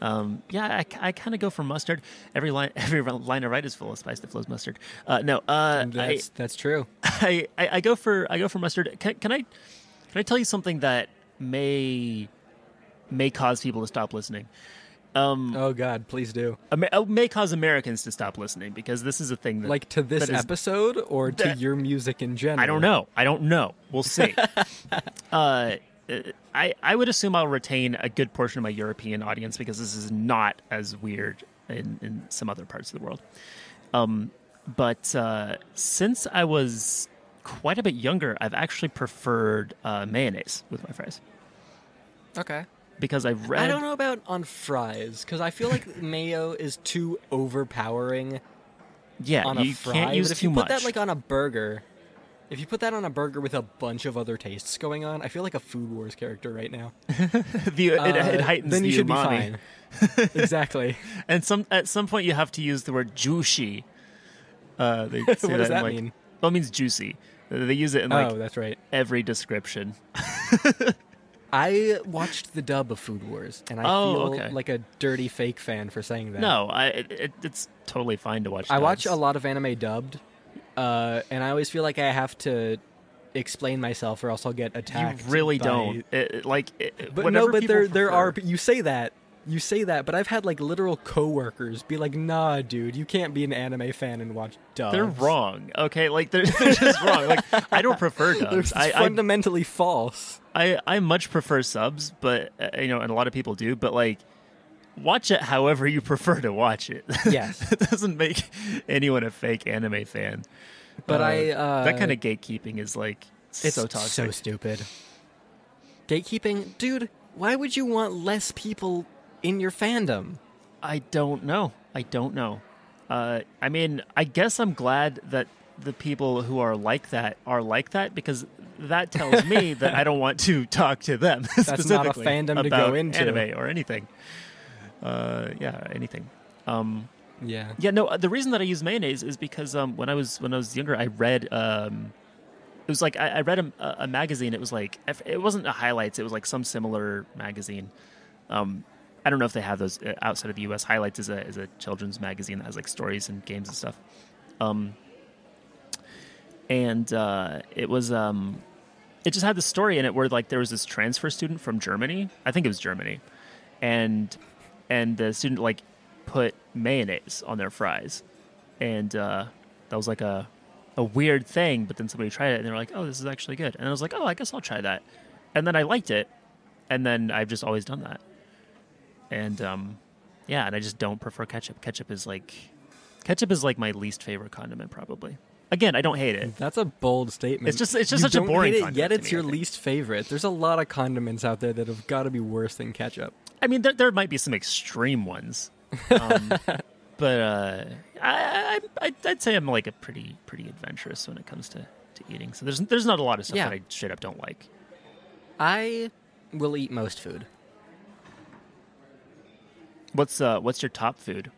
um, yeah, I, I kind of go for mustard. Every line, every line I write is full of spice that flows mustard. Uh, no, uh, I, That's that's true. I, I, I go for I go for mustard. Can, can I can I tell you something that may may cause people to stop listening? Um, Oh God, please do. Amer- uh, may cause Americans to stop listening because this is a thing that Like to this that is- episode or to That- your music in general? I don't know. I don't know. We'll see. uh, I I would assume I'll retain a good portion of my European audience because this is not as weird in, in some other parts of the world. Um, but uh, since I was quite a bit younger, I've actually preferred uh, mayonnaise with my fries Okay. because I've read. I don't know about on fries because I feel like mayo is too overpowering Yeah, on you a fry. can't use but if too you put much. that like on a burger, if you put that on a burger with a bunch of other tastes going on, I feel like a Food Wars character right now. the, it, it Uh, heightens then you should umami. be fine. exactly. And some at some point you have to use the word juicy. Uh, they say What does that like- mean? Well, it means juicy. Uh, They use it in like oh, that's right. every description. I watched the dub of Food Wars, and I Oh, feel okay. like a dirty fake fan for saying that. No, I it, it, it's totally fine to watch. I watch a lot of anime dubbed, uh, and I always feel like I have to explain myself, or else I'll get attacked. You really by- don't. It, like, it, But no, but there there prefer- are. You say that. You say that, but I've had like literal coworkers be like, "Nah, dude, you can't be an anime fan and watch dubs. They're wrong. Okay, like they're, they're just wrong. Like I don't prefer dubs. I, I fundamentally false." I I much prefer subs, but uh, you know, and a lot of people do. But like, watch it however you prefer to watch it. Yes. it doesn't make anyone a fake anime fan. But I, uh, that kind of gatekeeping is like It's so toxic. so stupid. Gatekeeping, dude. Why would you want less people in your fandom? I don't know. I don't know. Uh, I mean, I guess I'm glad that the people who are like that are like that because that tells me that I don't want to talk to them That's not a specifically fandom to go into. anime or anything. Uh, yeah, anything. Um, Yeah. yeah, no. uh, The reason that I use mayonnaise is because um, when I was when I was younger, I read um, it was like I, I read a, a magazine. It was like it wasn't a highlights. It was like some similar magazine. Um, I don't know if they have those uh, outside of the U.S. Highlights is a is a children's magazine that has like stories and games and stuff. Um, and uh, it was um, it just had the story in it where like there was this transfer student from Germany. I think it was Germany, and and the student like put mayonnaise on their fries, and uh, that was like a a weird thing. But then somebody tried it and they were like, "Oh, this is actually good," and I was like, "Oh, I guess I'll try that," and then I liked it, and then I've just always done that, and um, yeah, and I just don't prefer ketchup. Ketchup is like ketchup is like my least favorite condiment, probably. Again, I don't hate it. That's a bold statement. It's just- it's just You such a boring hate it, Yet it's me, your least favorite. There's a lot of condiments out there that have got to be worse than ketchup. I mean, there, there might be some extreme ones, um, but uh, I, I, I'd say I'm like a pretty pretty adventurous when it comes to, to eating. So there's there's not a lot of stuff Yeah. that I straight up don't like. I will eat most food. What's uh what's your top food?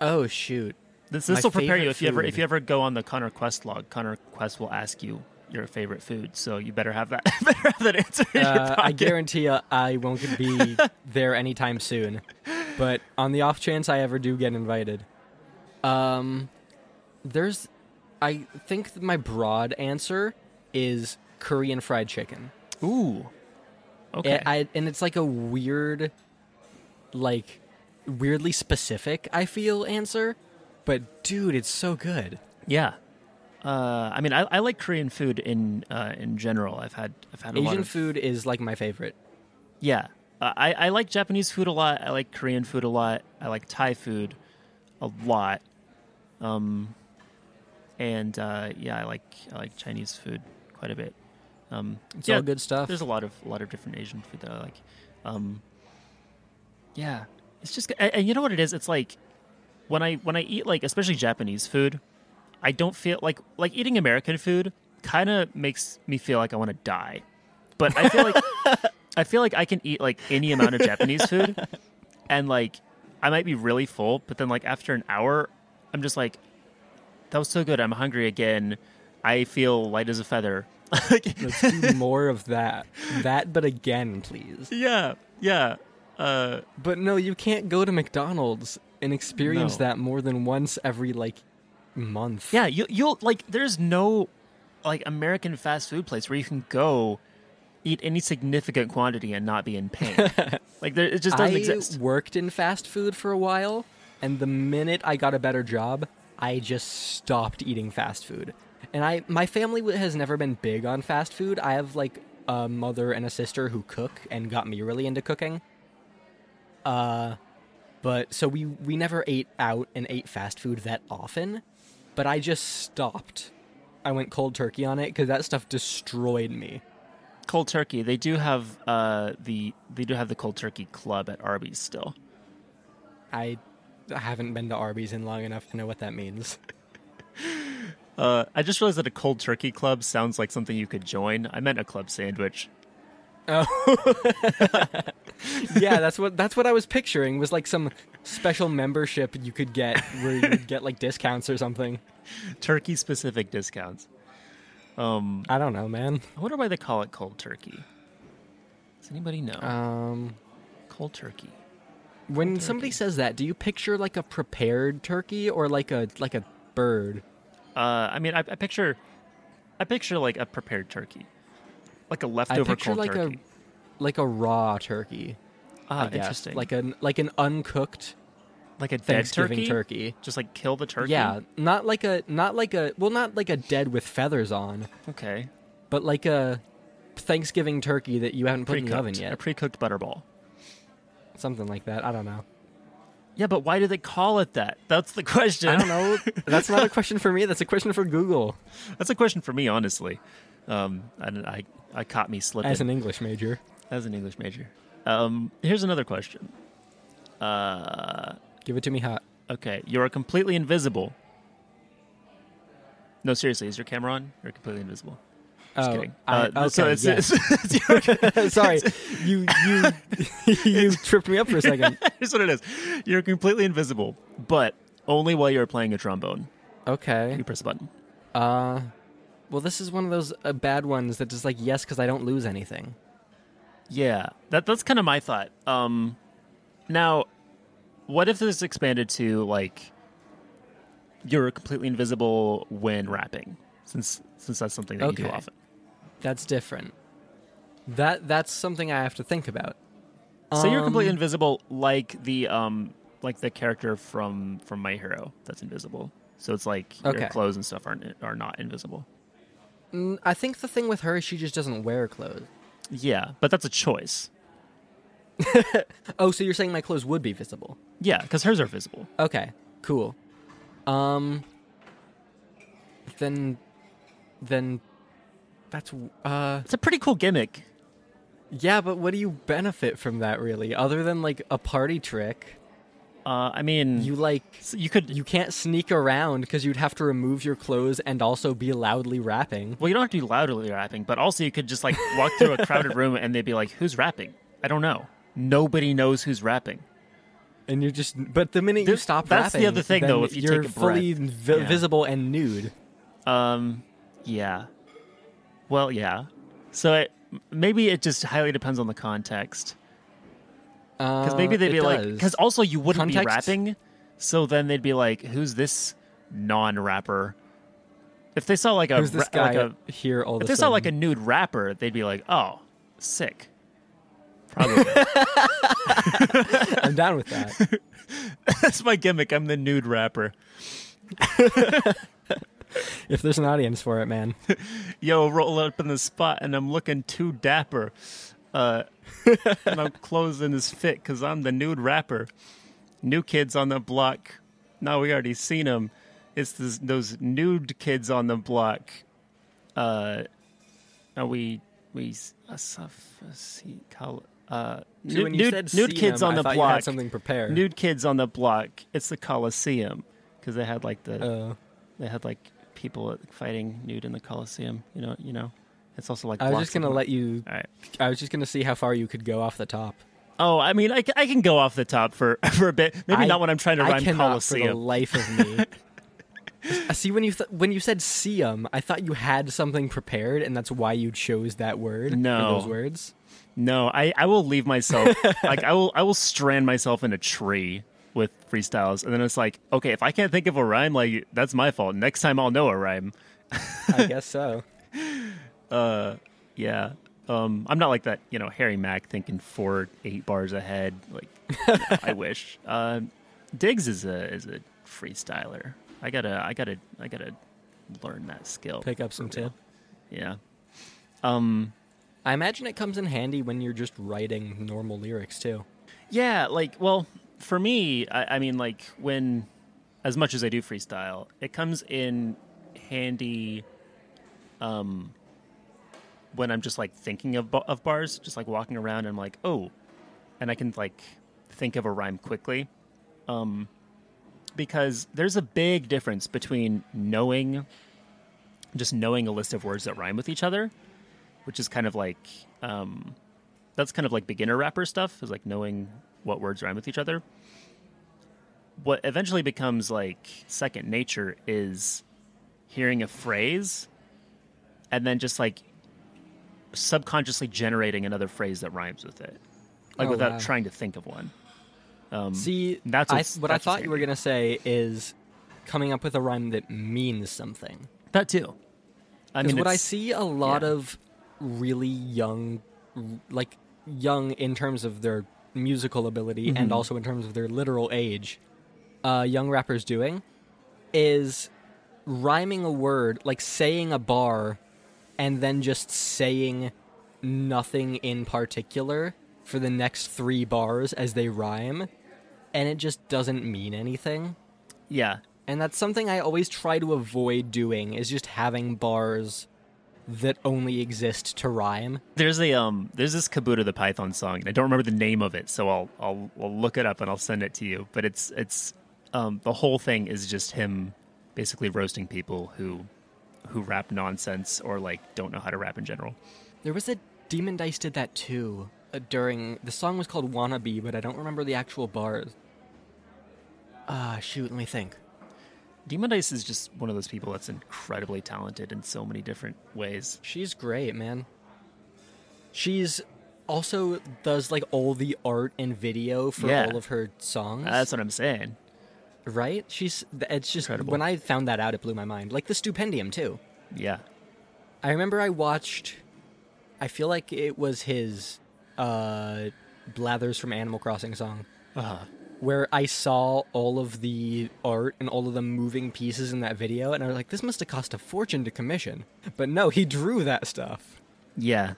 Oh shoot. This My this will prepare you favorite if you ever if food. you ever go on the Connor Quest log. Connor Quest will ask you your favorite food, so you better have that. better have that answer. In your Uh, I pocket. guarantee you, I won't be there anytime soon. But on the off chance I ever do get invited, um, there's, I think my broad answer is Korean fried chicken. Ooh. Okay. And, I, and it's like a weird, like, weirdly specific. I feel answer, but dude, it's so good. yeah. Uh, I mean, I, I like Korean food in uh, in general. I've had I've had a lot Asian of food is like my favorite. Yeah, uh, I I like Japanese food a lot. I like Korean food a lot. I like Thai food a lot. Um, and uh, yeah, I like I like Chinese food quite a bit. Um, It's yeah, all good stuff. There's a lot of a lot of different Asian food that I like. Um, yeah, it's just and, and you know what it is? It's like when I when I eat like especially Japanese food, I don't feel like like eating American food kind of makes me feel like I want to die. But I feel like I feel like I can eat like any amount of Japanese food and like I might be really full, but then like after an hour I'm just like that was so good. I'm hungry again. I feel light as a feather. Let's do more of that. That, but again, please. yeah, yeah. Uh, But no, you can't go to McDonald's and experience No. that more than once every like month. yeah, you you'll like there's no like American fast food place where you can go eat any significant quantity and not be in pain. like there, it just doesn't I exist. worked in fast food for a while, and the minute I got a better job, I just stopped eating fast food. And I, my family has never been big on fast food. I have like a mother and a sister who cook and got me really into cooking. Uh, but so we we never ate out and ate fast food that often. But I just stopped. I went cold turkey on it because that stuff destroyed me. Cold turkey. They do have uh the they do have the cold turkey club at Arby's still. I haven't been to Arby's in long enough to know what that means. Uh, I just realized that a cold turkey club sounds like something you could join. I meant a club sandwich. Oh. yeah, that's what that's what I was picturing was like some special membership you could get where you would get like discounts or something. Turkey specific discounts. Um, I don't know, man. I wonder why they call it cold turkey. Does anybody know? Um cold turkey. when somebody says that, do you picture like a prepared turkey or like a like a bird? Uh, I mean, I, I picture, I picture like a prepared turkey, like a leftover picture cold like turkey. a like a raw turkey. ah, I interesting. Like an like an uncooked like a dead Thanksgiving turkey? turkey. Just like kill the turkey. Yeah, not like a not like a well not like a dead with feathers on, Okay. but like a Thanksgiving turkey that you haven't put in the oven yet. A pre-cooked butterball. Something like that. I don't know. Yeah, but why do they call it that? That's the question. I don't know. That's not a question for me. That's a question for Google That's a question for me, honestly. Um, and I, I caught me slipping as an English major. as an English major. Um, here's another question. Uh, Give it to me hot. okay, you're completely invisible. No, seriously, is your camera on? You're completely invisible. Just oh, kidding. I, Uh, so okay, it's, yes. it's, it's your- Sorry, you you you tripped me up for a second. here's what it is. You're completely invisible, but only while you're playing a trombone. Okay. You press a button. Uh, well, this is one of those uh, bad ones that just like yes, because I don't lose anything. Yeah, that that's kind of my thought. Um, now, what if this expanded to like you're completely invisible when rapping, since since that's something that you do often. That's different. That that's something I have to think about. So you're completely Um, invisible, like the um like the character from from My Hero that's invisible. So it's like Okay. your clothes and stuff aren't are not invisible. mm, I think the thing with her is she just doesn't wear clothes. Yeah, but that's a choice. Oh, so you're saying my clothes would be visible? Yeah, because hers are visible. Okay, cool. Um, then, then, that's uh, It's a pretty cool gimmick. yeah. But what do you benefit from that really, other than like a party trick? Uh, I mean, You like you could you can't sneak around because you'd have to remove your clothes and also be loudly rapping. Well, you don't have to be loudly rapping, but also you could just like walk through a crowded room and they'd be like, "Who's rapping?" I don't know. Nobody knows who's rapping. And you're just, but the minute you stop that's the other thing, though, if you you're take a fully breath. vi- Yeah. visible and nude. Um, yeah. Well, yeah. So it, maybe it just highly depends on the context. Because maybe Uh, they'd it be like, because also you wouldn't be rapping, so then they'd be like, "Who's this non-rapper?" If they saw like a ra- guy like a here all if they a saw like a nude rapper, they'd be like, "Oh, sick." Probably. I'm down with that. That's my gimmick. I'm the nude rapper. if there's an audience for it, man. Yo, roll up in the spot, and I'm looking too dapper. Uh, and I'm closing his fit because I'm the nude rapper. New kids on the block. Now we already seen them. It's this, those nude kids on the block. Uh, are we we uh, suff- see, col- uh, See, nude, when you nude, said nude kids on I the thought you had block. something prepared. Nude kids on the block. It's the Coliseum because they had like the Uh, they had like people fighting nude in the Coliseum. You know, you know. It's also like I was just gonna let you. Right. I was just gonna see how far you could go off the top. Oh, I mean, I, I can go off the top for for a bit. Maybe I- not when I'm trying to I rhyme cannot for the life of me. I See when you th- when you said "seum," I thought you had something prepared, and that's why you chose that word. No. those words. No, I, I will leave myself like I will I will strand myself in a tree with freestyles, and then it's like, okay, if I can't think of a rhyme, like that's my fault. Next time I'll know a rhyme. I guess so. Yeah. Um, I'm not like that, you know, Harry Mack thinking four, eight bars ahead. Like, I wish. Um, Diggs is a is a freestyler. I gotta, I gotta, I gotta learn that skill. Pick up some tip. Yeah. Um. I imagine it comes in handy when you're just writing normal lyrics too. Yeah. Like, well, for me, I, I mean, like when, as much as I do freestyle, it comes in handy. Um. When I'm just like thinking of of bars, just like walking around, and I'm like, oh, and I can like think of a rhyme quickly. Um, because there's a big difference between knowing, just knowing a list of words that rhyme with each other, which is kind of like, um, that's kind of like beginner rapper stuff, is like knowing what words rhyme with each other. What eventually becomes like second nature is hearing a phrase and then just like subconsciously generating another phrase that rhymes with it, like Oh, without wow. trying to think of one. Um, See, that's I, what I that's what's thought you were gonna say is coming up with a rhyme that means something. that too. I mean, what I see a lot yeah. of really young, like young in terms of their musical ability and Mhm. also in terms of their literal age, uh, young rappers doing is rhyming a word, like saying a bar, and then just saying nothing in particular for the next three bars as they rhyme, and it just doesn't mean anything. yeah, And that's something I always try to avoid doing is just having bars that only exist to rhyme. There's a um there's this Kabuto the Python song and I don't remember the name of it, so I'll I'll I'll look it up and I'll send it to you. But it's it's um the whole thing is just him basically roasting people who who rap nonsense or like don't know how to rap in general. There was a Demondice did that too uh, during the song was called Wannabe, but I don't remember the actual bars. Ah, shoot, let me think. Demondice is just one of those people that's incredibly talented in so many different ways. She's great, man. She's also does like all the art and video for Yeah. all of her songs. That's what I'm saying. right? She's it's just Incredible. when I found that out it blew my mind. Like the Stupendium too. Yeah. I remember I watched. I feel like it was his uh, Blathers from Animal Crossing song, Uh, where I saw all of the art and all of the moving pieces in that video, and I was like, this must have cost a fortune to commission. But no, he drew that stuff. yeah.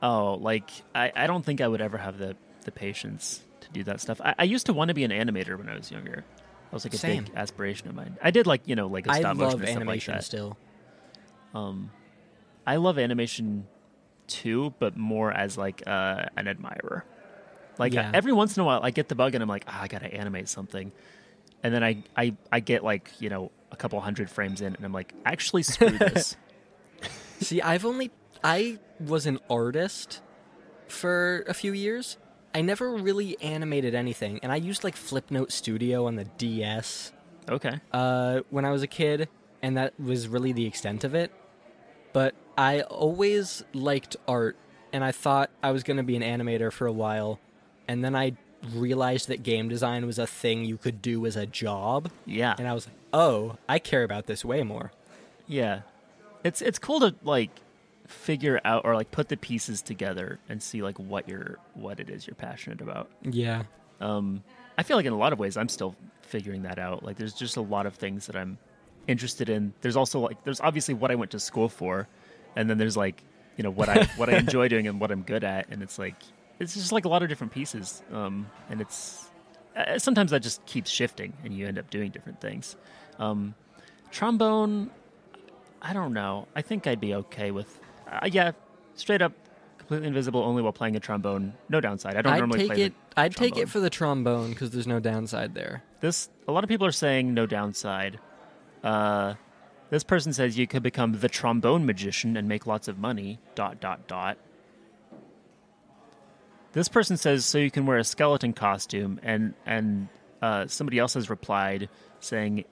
Oh, like I, I don't think I would ever have the the patience to do that stuff. I, I used to want to be an animator when I was younger. That was like a Same. big aspiration of mine. I did like you know like a I stop motion love like animation that. still. Um, I love animation too, but more as like uh, an admirer. Like Yeah. every once in a while, I get the bug and I'm like, ah, I gotta animate something, and then I, I I get like you know a couple hundred frames in, and I'm like, actually screw this. See, I've only I was an artist for a few years. I never really animated anything, and I used like Flipnote Studio on the DS okay. uh, when I was a kid, and that was really the extent of it. but I always liked art, and I thought I was going to be an animator for a while, and then I realized that game design was a thing you could do as a job, Yeah. and I was like, oh, I care about this way more. Yeah. It's it's cool to like figure out or like put the pieces together and see like what you're what it is you're passionate about. Yeah. Um I feel like in a lot of ways I'm still figuring that out. Like there's just a lot of things that I'm interested in. There's also like there's obviously what I went to school for and then there's like, you know, what I what I enjoy doing and what I'm good at and it's like it's just like a lot of different pieces. Um and it's uh, sometimes that just keeps shifting and you end up doing different things. Um trombone I don't know. I think I'd be okay with. Uh, yeah, straight up, completely invisible only while playing a trombone. No downside. I don't I'd normally take play it. I'd take it for the trombone because there's no downside there. this. A lot of people are saying no downside. Uh, this person says you could become the trombone magician and make lots of money. Dot dot dot. This person says so you can wear a skeleton costume, and and uh, somebody else has replied saying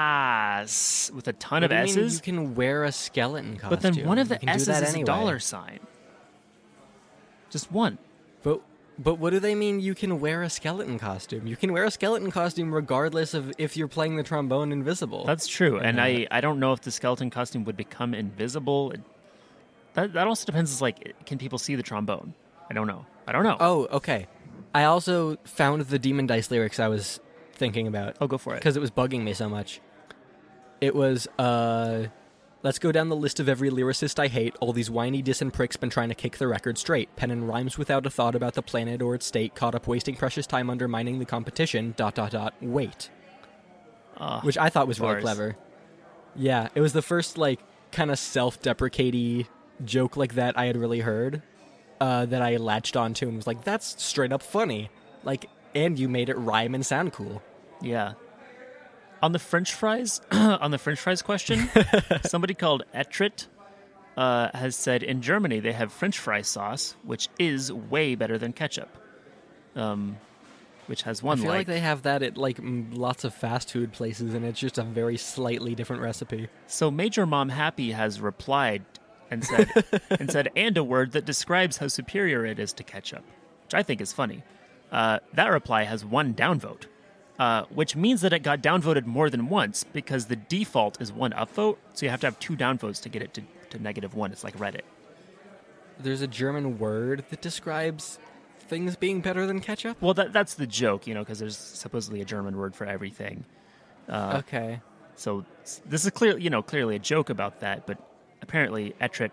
yes with a ton What of do you mean s's. you can wear a skeleton costume. But then one of the You can do S's is anyway. a dollar sign. Just one. But but what do they mean you can wear a skeleton costume? You can wear a skeleton costume regardless of if you're playing the trombone invisible. That's true. And Yeah. I, I don't know if the skeleton costume would become invisible. It- That, that also depends. Is like, can people see the trombone? I don't know. I don't know. oh, okay. I also found the Demondice lyrics I was thinking about oh go for it. because it was bugging me so much. It was uh Let's go down the list of every lyricist I hate. All these whiny dissin pricks been trying to kick the record straight. Penning rhymes without a thought about the planet or its state. Caught up wasting precious time undermining the competition. Dot dot dot. Wait. Ah, which I thought was really bars. clever. Yeah, it was the first like kind of self-deprecating joke like that I had really heard uh, that I latched onto and was like, "That's straight up funny." Like, and you made it rhyme and sound cool. yeah. On the French fries, on the French fries question, somebody called Etrit uh, has said in Germany they have French fry sauce, which is way better than ketchup. Um, which has one I feel like. like they have that at like m- lots of fast food places, and it's just a very slightly different recipe. So Major Mom Happy has replied and said and said and a word that describes how superior it is to ketchup, which I think is funny. Uh, that reply has one downvote, uh, which means that it got downvoted more than once because the default is one upvote, so you have to have two downvotes to get it to, to negative one. It's like Reddit. There's a German word that describes things being better than ketchup. Well, that that's the joke, you know, because there's supposedly a German word for everything. Uh, okay. So this is clear, you know, clearly a joke about that, but apparently Ettrick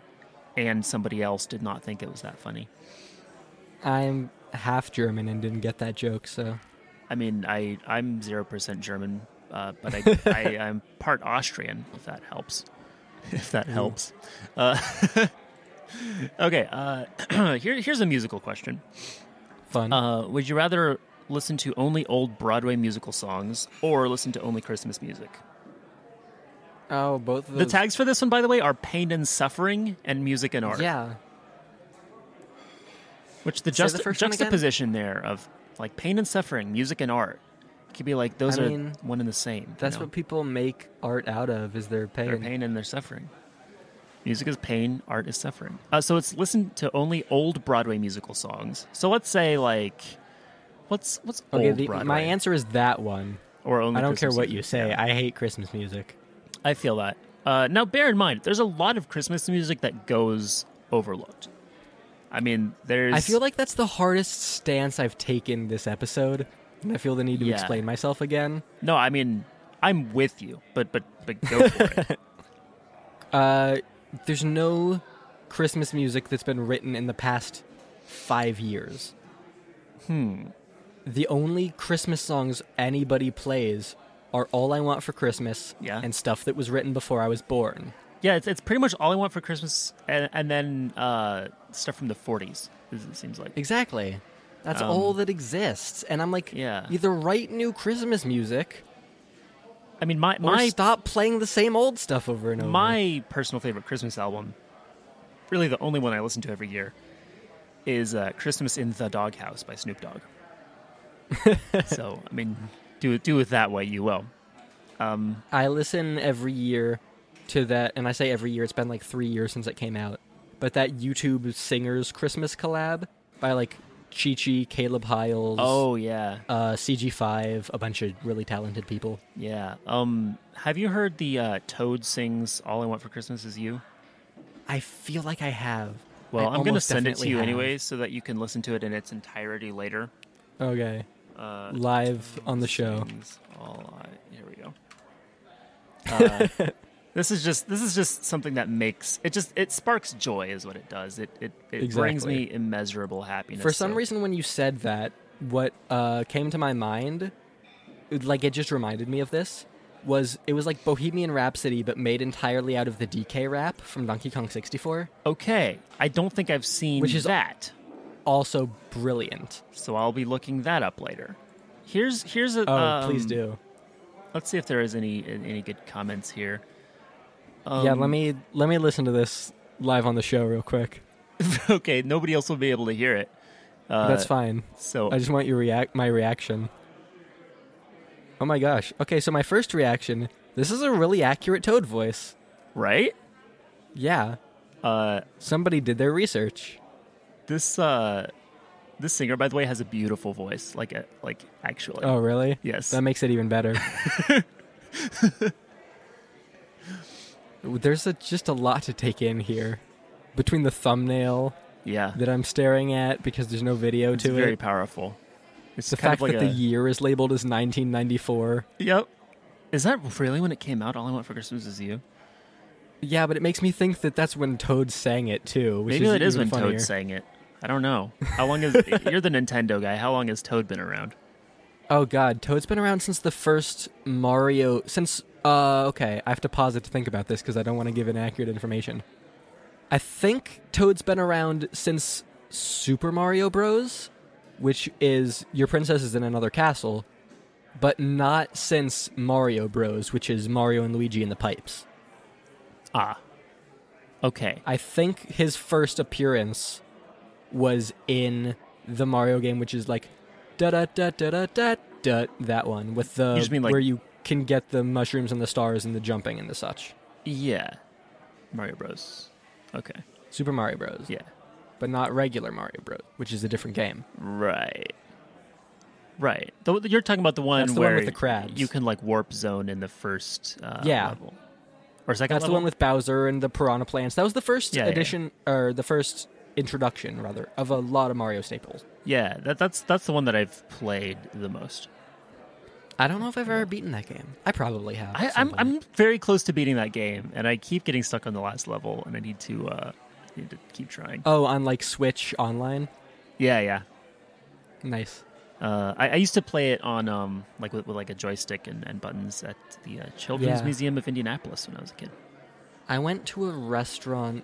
and somebody else did not think it was that funny. I'm half German and didn't get that joke, so I mean, I I'm zero percent German, uh, but I, I I'm part Austrian. If that helps, if that helps. Uh, okay, uh, here here's a musical question. fun. Uh, would you rather listen to only old Broadway musical songs or listen to only Christmas music? Oh, both of The tags for this one, by the way, are pain and suffering and music and art. Yeah. Which the, Say the juxta- first one again? juxtaposition there of like pain and suffering, music and art, could be like those I are mean, one and the same. you That's know? what people make art out of is their pain. their pain and their suffering. Music is pain, art is suffering. Uh, so it's listen to only old Broadway musical songs. So let's say like, what's what's Okay, old the, Broadway? my answer is that one. or only I don't Christmas care what music. you say. I hate Christmas music. I feel that. Uh, now, bear in mind, there's a lot of Christmas music that goes overlooked. I mean, there's. I feel like that's the hardest stance I've taken this episode, and I feel the need to Yeah. explain myself again. no. I mean, I'm with you, but but but go for it. Uh, there's no Christmas music that's been written in the past five years. Hmm. The only Christmas songs anybody plays are "All I Want for Christmas" Yeah. and stuff that was written before I was born. Yeah, it's, it's pretty much all I want for Christmas, and, and then uh, stuff from the 40s. It seems like. Exactly. That's Um, all that exists, and I'm like, Yeah. either write new Christmas music I mean, my or my stop playing the same old stuff over and over. my personal favorite Christmas album, really the only one I listen to every year, is uh, "Christmas in the Doghouse" by Snoop Dogg. so I mean, do it do it that way you will. Um, I listen every year to that, and I say every year. It's been like three years since it came out, but that YouTube singers Christmas collab by like Chi Chi, Caleb Hiles, Oh yeah, uh, CG5, a bunch of really talented people. yeah. Um, have you heard the uh, Toad sings "All I Want for Christmas Is You"? I feel like I have. Well, I I'm gonna send it to you have. anyways, so that you can listen to it in its entirety later. Okay, Uh, live on the show. All here we go. Uh, this is just this is just something that makes it just it sparks joy is what it does. It it, it brings me immeasurable happiness. For some so- reason, when you said that, what uh, came to my mind, like it just reminded me of this, was it was like Bohemian Rhapsody, but made entirely out of the DK rap from Donkey Kong 64. Okay, I don't think I've seen Which is- that, Also brilliant. so I'll be looking that up later. Here's here's a Oh, please um, do. Let's see if there is any any good comments here. Um, yeah, let me let me listen to this live on the show real quick. okay, nobody else will be able to hear it. Uh, That's fine. So I just want your react my reaction. Oh my gosh. Okay, so my first reaction. This is a really accurate Toad voice. right, Yeah, uh, somebody did their research. This uh, this singer, by the way, has a beautiful voice. Like a, like actually, Oh, really? yes. That makes it even better. There's a, just a lot to take in here. Between the thumbnail yeah, that I'm staring at because there's no video it's to very it, Very powerful. It's the fact like that a, the year is labeled as 1994. Yep. Is that really when it came out? All I want for Christmas is you. Yeah, but it makes me think that that's when Toad sang it too. Which Maybe is that is when funnier. Toad sang it. I don't know. How long is you're the Nintendo guy? How long has Toad been around? Oh god, Toad's been around since the first Mario. Since uh, okay, I have to pause it to think about this because I don't want to give inaccurate information. I think Toad's been around since Super Mario Bros, which is your princess is in another castle, but not since Mario Bros, which is Mario and Luigi in the pipes. Ah. Okay. I think his first appearance was in the Mario game, which is like da da da da da da da that one with the You just mean, like- where you can get the mushrooms and the stars and the jumping and the such. Yeah. Mario Bros. Okay. Super Mario Bros. Yeah. but not regular Mario Bros, which is a different game. Right. Right. The, you're talking about the one That's the one with the crabs. you can like warp zone in the first uh, Yeah. level. Or second That's the one with Bowser and the piranha plants. That was the first Yeah, yeah, edition, or the first introduction, rather, of a lot of Mario staples. Yeah, that, that's that's the one that I've played the most. I don't know if I've ever beaten that game. I probably have. I, at I'm. I'm very close to beating that game, and I keep getting stuck on the last level, and I need to uh, need to keep trying. Oh, on like Switch Online. Yeah, yeah. Nice. Uh, I, I used to play it on um like with, with like a joystick and, and buttons at the uh, Children's Yeah. Museum of Indianapolis when I was a kid. I went to a restaurant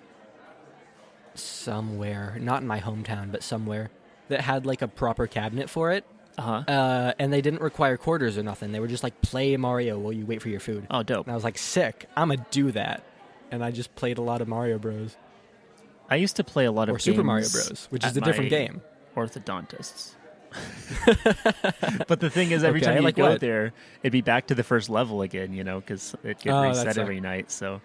somewhere, not in my hometown, but somewhere that had like a proper cabinet for it. Uh huh. Uh, and they didn't require quarters or nothing. They were just like play Mario while you wait for your food. Oh, dope. And I was like, sick. I'm gonna do that. And I just played a lot of Mario Bros. I used to play a lot of Or Super Mario Bros, which is a different game. Orthodontists. but the thing is, every Okay, time you like go what? there, it'd be back to the first level again, you know, because it gets Oh, reset every night. So,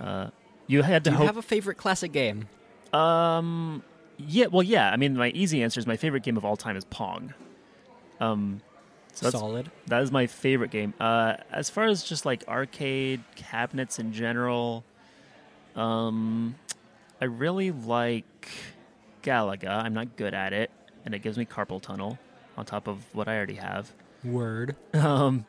uh, you had to Do you hope. have a favorite classic game? Um, yeah, well, yeah. I mean, my easy answer is my favorite game of all time is Pong. Um, so that's, Solid. that is my favorite game. Uh, as far as just like arcade cabinets in general, um, I really like Galaga. I'm not good at it, and it gives me carpal tunnel on top of what I already have. Word. Um,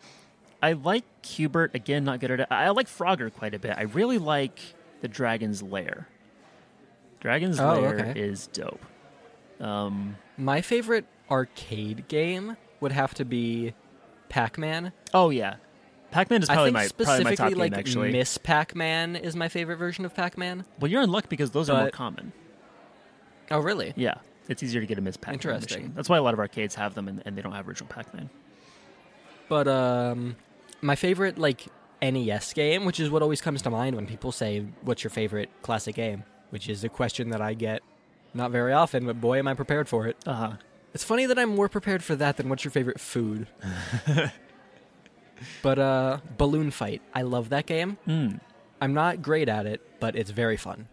I like Q*bert again. Not good at it. I like Frogger quite a bit. I really like the Dragon's Lair. Dragon's Oh, Lair okay. is dope. Um, My favorite arcade game would have to be Pac-Man. oh yeah, Pac-Man is I probably think my probably my specifically top like game actually. Miss Pac-Man is my favorite version of Pac-Man. well, you're in luck because those are more common. Oh, really? Yeah, it's easier to get a Miss Pac-Man Interesting. That's why a lot of arcades have them, and, and they don't have original Pac-Man. But um, my favorite like NES game, which is what always comes to mind when people say, "What's your favorite classic game?" Which is a question that I get not very often, but boy, am I prepared for it. Uh huh. It's funny that I'm more prepared for that than what's your favorite food. But uh, Balloon Fight, I love that game. Mm. I'm not great at it, but it's very fun.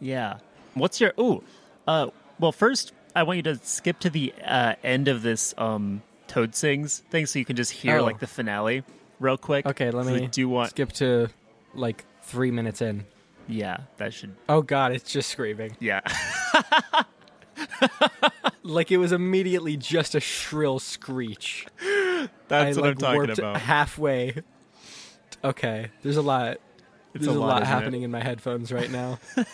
Yeah. What's your ooh? Uh, well, first I want you to skip to the uh, end of this um, Toad sings thing, so you can just hear Oh. like the finale real quick. Okay, let me do want. skip to like three minutes in. Yeah, that should. Oh god, it's just screaming. Yeah. Like it was immediately just a shrill screech. That's I, what like, I'm talking about. halfway. Okay, there's a lot. It's there's a a, lot, lot, isn't it? happening in my headphones right now.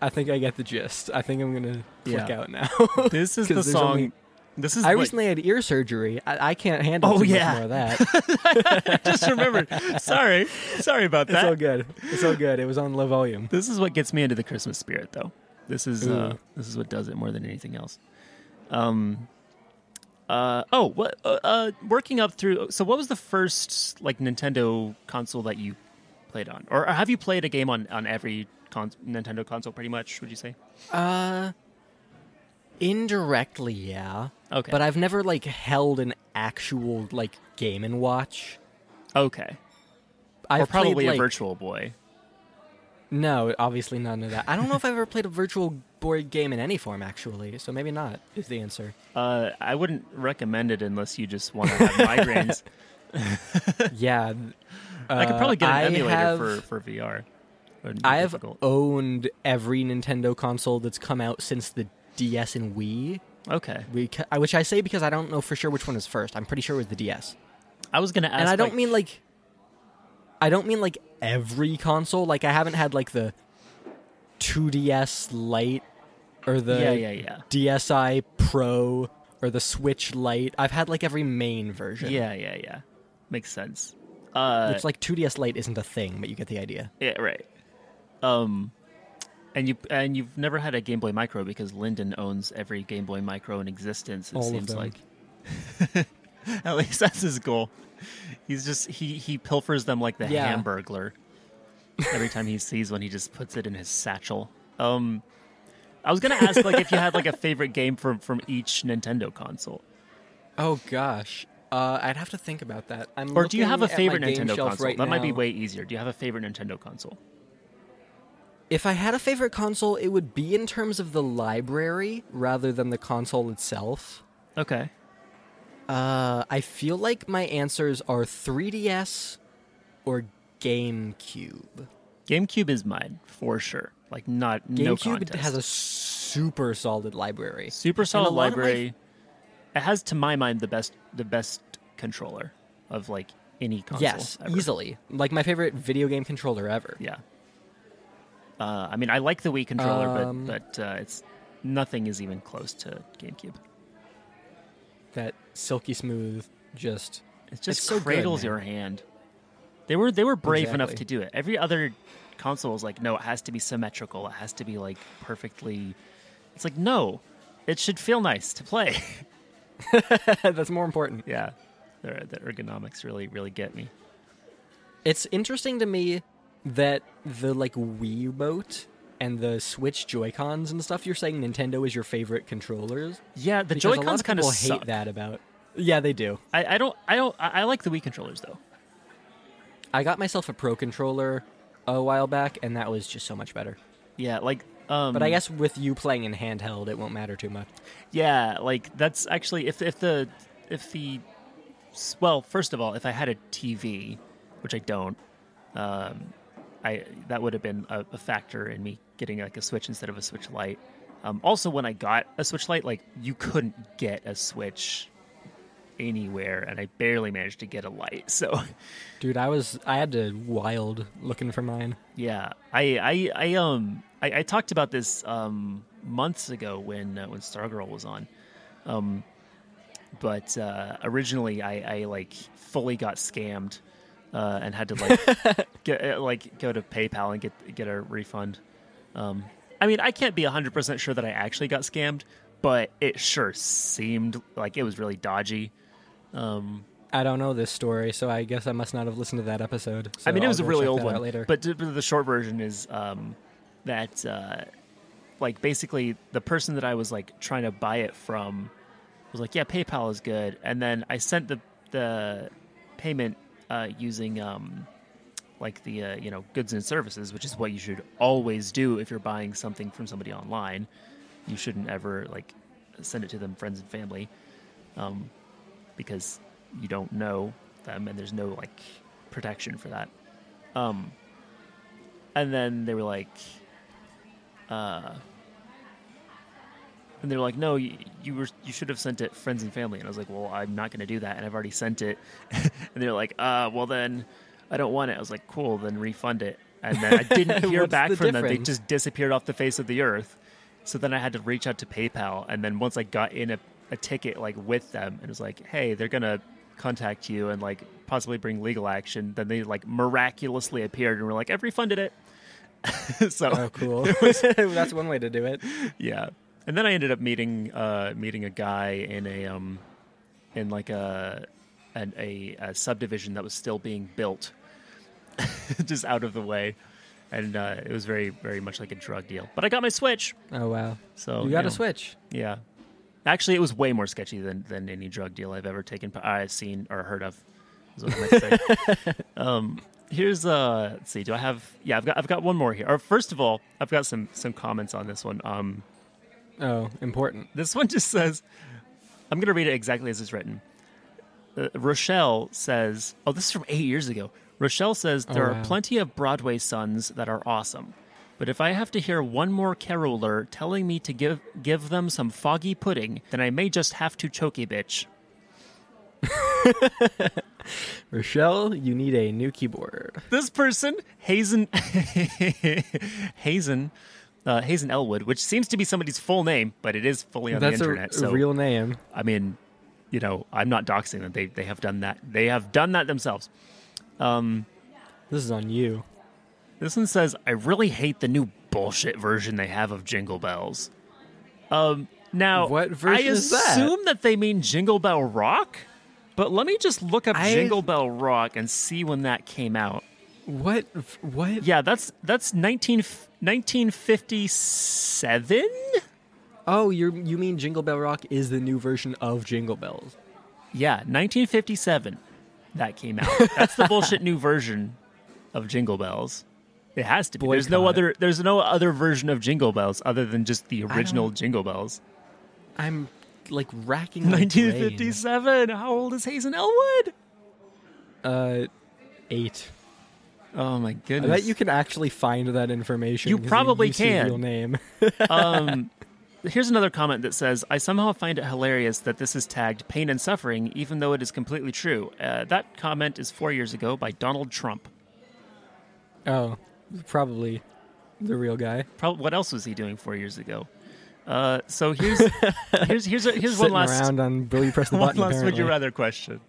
I think I get the gist. I think I'm gonna click Yeah. out now. This is the song. only- this is I what- recently had ear surgery. I, I can't handle Oh, yeah. more of that. I just remembered. Sorry, sorry about that. It's all good. It's all good. It was on low volume. This is what gets me into the Christmas spirit, though. This is uh, this is what does it more than anything else. Um. Uh oh. What? Uh, uh, working up through. So, what was the first like Nintendo console that you played on, or have you played a game on on every con- Nintendo console? Pretty much, would you say? Uh, indirectly, yeah. Okay. But I've never like held an actual like Game and Watch. okay. I've or probably played, a like- Virtual Boy. No, obviously none of that. I don't know if I've ever played a Virtual Boy game in any form, actually. So maybe not is the answer. Uh, I wouldn't recommend it unless you just want to have migraines. yeah. I could probably get an I emulator have- for for VR. I have difficult. owned every Nintendo console that's come out since the DS and Wii. Okay. We, ca- which I say because I don't know for sure which one is first. I'm pretty sure it was the DS. I was gonna ask, and I don't like- mean like I don't mean like every console. Like I haven't had like the 2DS Lite or the yeah, yeah, yeah, DSi Pro or the Switch Lite. I've had like every main version. yeah, yeah, yeah. Makes sense. Uh, It's like 2DS Lite isn't a thing, but you get the idea. yeah, right. Um, and you and you've never had a Game Boy Micro because Lyndon owns every Game Boy Micro in existence. It All of seems them. like. At least that's his goal. He's just he he pilfers them like the Yeah. Hamburglar. Every time he sees one, he just puts it in his satchel. Um, I was gonna ask like if you had like a favorite game from from each Nintendo console, Oh gosh. Uh, I'd have to think about that. I'm or do you have a looking at my favorite Nintendo console? Right that might be way easier. Do you have a favorite Nintendo console? If I had a favorite console, it would be in terms of the library rather than the console itself. Okay. Uh, I feel like my answers are 3DS or GameCube. GameCube is mine for sure. Like not no GameCube contest. has a super solid library. super solid of my- library. It has, to my mind, the best the best controller of like any console. yes, ever. easily. Like my favorite video game controller ever. Yeah. Uh, I mean, I like the Wii controller, Um, but but uh, it's nothing is even close to GameCube. That silky smooth, just It just so good, cradles man. your hand. They were they were brave enough to do it. Every other console is like, no, it has to be symmetrical. It has to be like perfectly. It's like no, it should feel nice to play. that's more important. yeah, the, the ergonomics really really get me. It's interesting to me that the like Wii remote and the Switch Joy Cons and stuff. You're saying Nintendo is your favorite controllers. Yeah, the Joy Cons kind of people suck. hate that about. Yeah, they do. I, I don't I don't I, I like the Wii controllers though. I got myself a Pro controller a while back, and that was just so much better. Yeah, like um. But I guess with you playing in handheld, it won't matter too much. Yeah, like that's actually if if the if the well, first of all, if I had a TV, which I don't, um, I that would have been a, a factor in me getting like a Switch instead of a Switch Lite. Um, also, when I got a Switch Lite, like you couldn't get a Switch anywhere, and I barely managed to get a light. So, Dude, I was I had to wild looking for mine. yeah, I I, I um I, I talked about this um months ago when uh, when Stargirl was on. Um, but uh, originally I, I like fully got scammed uh, and had to like get uh, like go to PayPal and get get a refund. Um, I mean, I can't be hundred percent sure that I actually got scammed, but it sure seemed like it was really dodgy. Um, I don't know this story, so I guess I must not have listened to that episode. I mean, it so was a really old one, later. but but the short version is um, that uh, like basically the person that I was like trying to buy it from was like, "Yeah, PayPal is good," and then I sent the the payment uh, using um, like the uh, you know goods and services, which is what you should always do if you're buying something from somebody online. You shouldn't ever like send it to them friends and family, um, because you don't know them and there's no like protection for that. Um, and then they were like, uh, and they're like, "No, you, you were you should have sent it friends and family." And I was like, "Well, I'm not going to do that, and I've already sent it." and they're like, "Uh, well then, I don't want it." I was like, "Cool, then refund it." And then I didn't hear back the from them; they just disappeared off the face of the earth. So then I had to reach out to PayPal, and then once I got in a, a ticket like with them, and it was like, "Hey, they're gonna contact you and like possibly bring legal action," then they like miraculously appeared and were like, "I've refunded it." so Oh, cool. That's one way to do it. yeah and then i ended up meeting uh meeting a guy in a um in like a an, a, a subdivision that was still being built just out of the way. And uh, it was very very much like a drug deal. But i got my switch. Oh wow. so you got know, a switch. yeah. Actually it was way more sketchy than than any drug deal i've ever taken i've seen or heard of. Is what I meant say. um here's uh let's see. Do i have yeah i've got i've got one more here. Or first of all i've got some some comments on this one. Um Oh, important. this one just says, I'm going to read it exactly as it's written. Uh, Rochelle says, oh, this is from eight years ago. Rochelle says, there Oh, are plenty of Broadway sons that are awesome. But if I have to hear one more caroler telling me to give give them some foggy pudding, then I may just have to choke a bitch. Rochelle, you need a new keyboard. This person, Hazen, Hazen, uh, Hazen Elwood, which seems to be somebody's full name, but it is fully on That's the internet. a so real name. I mean, you know, I'm not doxing them. They they have done that. They have done that themselves. Um, This is on you. this one says, "I really hate the new bullshit version they have of Jingle Bells." Um, now, What version I is that? assume that they mean Jingle Bell Rock, but let me just look up I- Jingle Bell Rock and see when that came out. What? What? Yeah, that's that's 19, 1957. Oh, you you mean Jingle Bell Rock is the new version of Jingle Bells? Yeah, 1957. That came out. That's the bullshit new version of Jingle Bells. It has to be. There's no other. There's no other version of Jingle Bells other than just the original Jingle Bells. I'm like racking 1957. How old is Hazen Elwood? Uh, eight. Oh my I goodness. bet you can actually find that information. You probably his can. Real name. um, here's another comment that says, "I somehow find it hilarious that this is tagged pain and suffering, even though it is completely true." Uh, that comment is four years ago by Donald Trump. oh, probably the real guy. Prob- what else was he doing four years ago? Uh, so here's here's here's a, here's one Sitting last around on Will you press the button. one last would you rather question.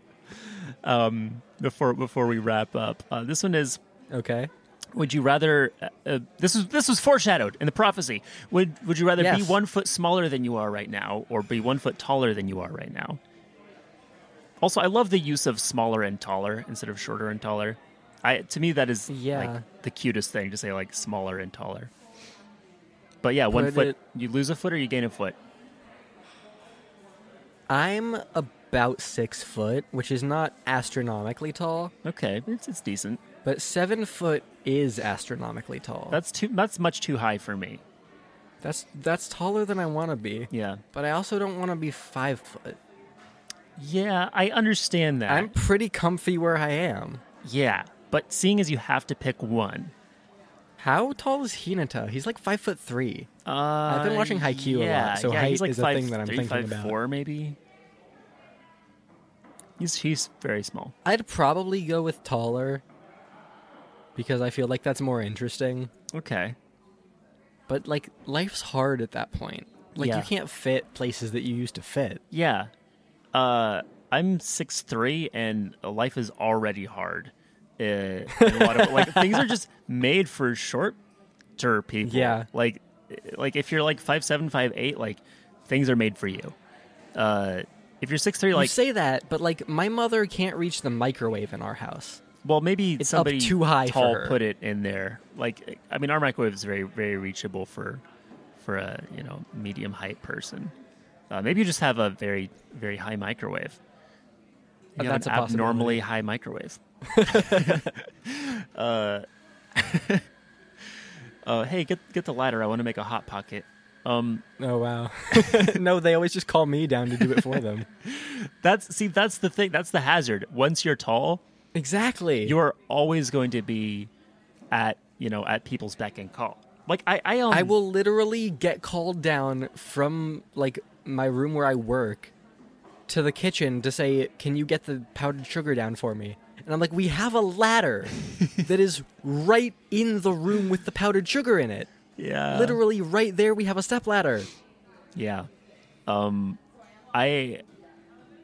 Um, before before we wrap up, uh, this one is: Okay. Would you rather? Uh, uh, this was this was foreshadowed in the prophecy. Would Would you rather be one foot smaller than you are right now, or be one foot taller than you are right now? Also, I love the use of smaller and taller instead of shorter and taller. I to me that is Yeah. like the cutest thing to say like smaller and taller. But yeah, one foot it- you lose a foot or you gain a foot. I'm about six foot, which is not astronomically tall, Okay, it's it's decent. But seven foot is astronomically tall. That's too that's much too high for me. that's that's taller than I want to be. Yeah. But I also don't want to be five foot. Yeah, I understand that. I'm pretty comfy where I am. Yeah, but seeing as you have to pick one, How tall is Hinata? He's like five foot three. uh, I've been watching Haikyuu a lot, so yeah, height he's like is a thing that I'm three, thinking five, about. Four maybe. He's he's very small. I'd probably go with taller because I feel like that's more interesting. Okay. But like life's hard at that point. Like Yeah. you can't fit places that you used to fit. Yeah. Uh, I'm six three, and life is already hard. Uh, a lot of like things are just made for shorter people. Yeah. Like, like if you're like five seven, five eight, like things are made for you. Uh, if you're six three, you like say that, but like my mother can't reach the microwave in our house. Well, maybe It's somebody too high for tall put it in there. Like, I mean, our microwave is very, very reachable for, for a you know medium height person. Uh, maybe you just have a very very high microwave. You have that's an a possibility. abnormally high microwave. uh, uh, hey, get get the ladder. I want to make a hot pocket. Um, Oh wow. no, they always just call me down to do it for them. that's see, that's the thing. That's the hazard. Once you're tall, exactly. you are always going to be at you know at people's beck and call. Like I, I, um, I will literally get called down from like my room where I work to the kitchen to say, "Can you get the powdered sugar down for me?" And I'm like, "We have a ladder that is right in the room with the powdered sugar in it. Yeah. Literally right there we have a step ladder." Yeah. Um, I,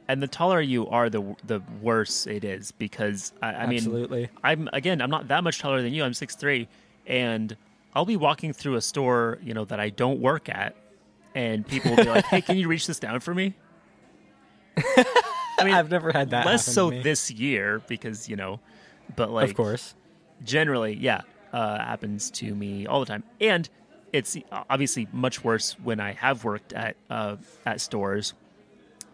and the taller you are, the the worse it is because I, I mean, Absolutely. I'm again, I'm not that much taller than you. I'm six three, and I'll be walking through a store, you know, that I don't work at, and people will be like, "Hey, can you reach this down for me?" I mean, I've never had that. less so this year because you know, but like, of course. generally, yeah, uh, happens to me all the time, and it's obviously much worse when I have worked at uh, at stores,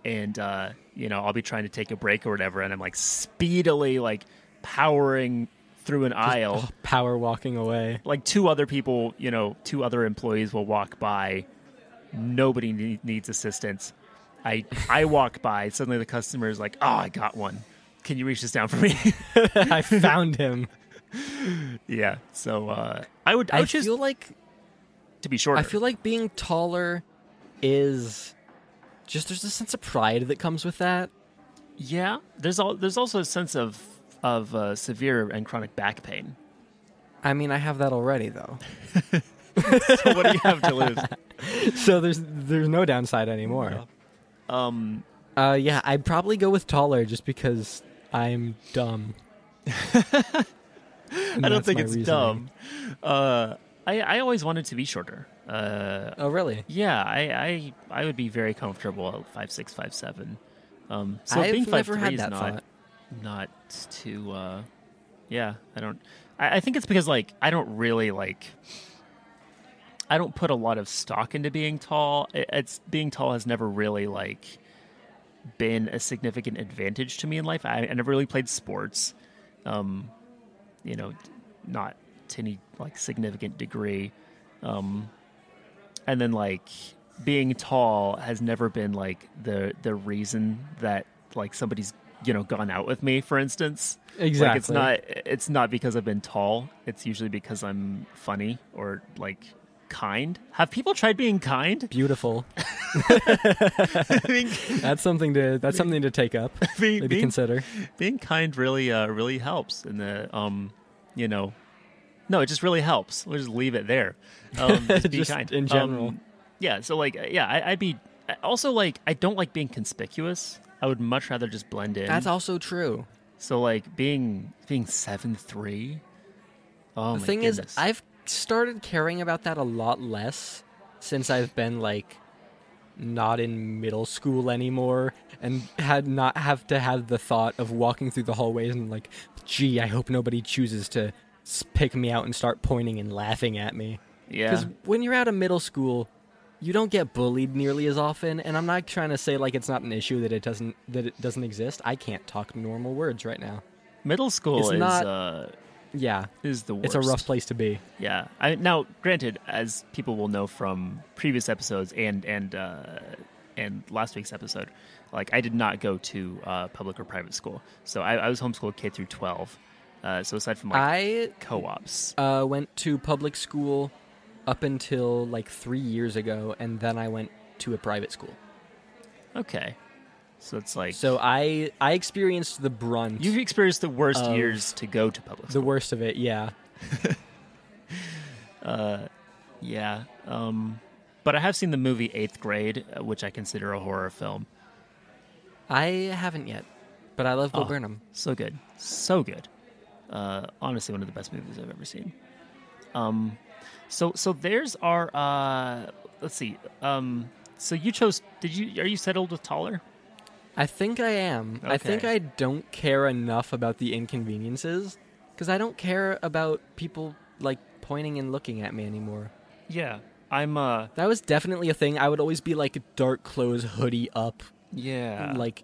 and uh, you know I'll be trying to take a break or whatever, and I'm like speedily like powering through an aisle. Oh, power walking away. Like two other people, you know, two other employees will walk by. Nobody ne- needs assistance. I I walk by. Suddenly the customer is like, "Oh, I got one. Can you reach this down for me?" I found him. yeah. So uh, I would I I would choose feel like to be shorter. I feel like being taller is just there's a sense of pride that comes with that. yeah. There's all there's also a sense of of uh, severe and chronic back pain. I mean, I have that already though. So what do you have to lose? so there's there's no downside anymore. Um, Uh yeah, I'd probably go with taller just because I'm dumb. I don't think it's reasoning. dumb. Uh, I I always wanted to be shorter. Uh, Oh really? yeah, I I I would be very comfortable at five six five seven. Um, so I've being five three is not thought. not too. Uh, yeah, I don't. I, I think it's because like I don't really like. I don't put a lot of stock into being tall. It, it's being tall has never really like been a significant advantage to me in life. I, I never really played sports. Um, you know, not to any like significant degree. Um, and then like being tall has never been like the the reason that like somebody's you know gone out with me for instance Exactly. like it's not it's not because i've been tall it's usually because i'm funny or like kind have people tried being kind beautiful. I mean, That's something to that's something to take up. being, Maybe being, consider. being kind really uh really helps in the um you know no it just really helps we'll just leave it there um just be Just kind in general. Um, yeah so like yeah I, i'd be also like i don't like being conspicuous i would much rather just blend in That's also true. so like being being seven three oh the my thing goodness. is, I've started caring about that a lot less since I've been like not in middle school anymore and had not have to have the thought of walking through the hallways and like, gee, I hope nobody chooses to s- pick me out and start pointing and laughing at me. yeah Because when you're out of middle school, you don't get bullied nearly as often. And I'm not trying to say like it's not an issue that it doesn't that it doesn't exist. I can't talk normal words right now. middle school it's is not- uh Yeah, is the worst it's a rough place to be. Yeah. I, now, granted, as people will know from previous episodes and and uh, and last week's episode, like I did not go to uh, public or private school, so I, I was homeschooled K through twelve. Uh, so aside from like I co-ops, uh, went to public school up until like three years ago, and then I went to a private school. okay, so it's like So I I experienced the brunt, you've experienced the worst years to go to public school. the worst of it. Yeah, yeah. Um, but I have seen the movie Eighth Grade, uh, which I consider a horror film. I haven't yet, but I love Bo Oh. Burnham. So good, so good. Uh, honestly, one of the best movies I've ever seen. Um, so so there's our. Uh, let's see. Um, so you chose. Did you? Are you settled with taller? I think I am. I think I don't care enough about the inconveniences because I don't care about people like pointing and looking at me anymore. Yeah. I'm uh That was definitely a thing. I would always be like dark clothes, hoodie up. yeah. Like,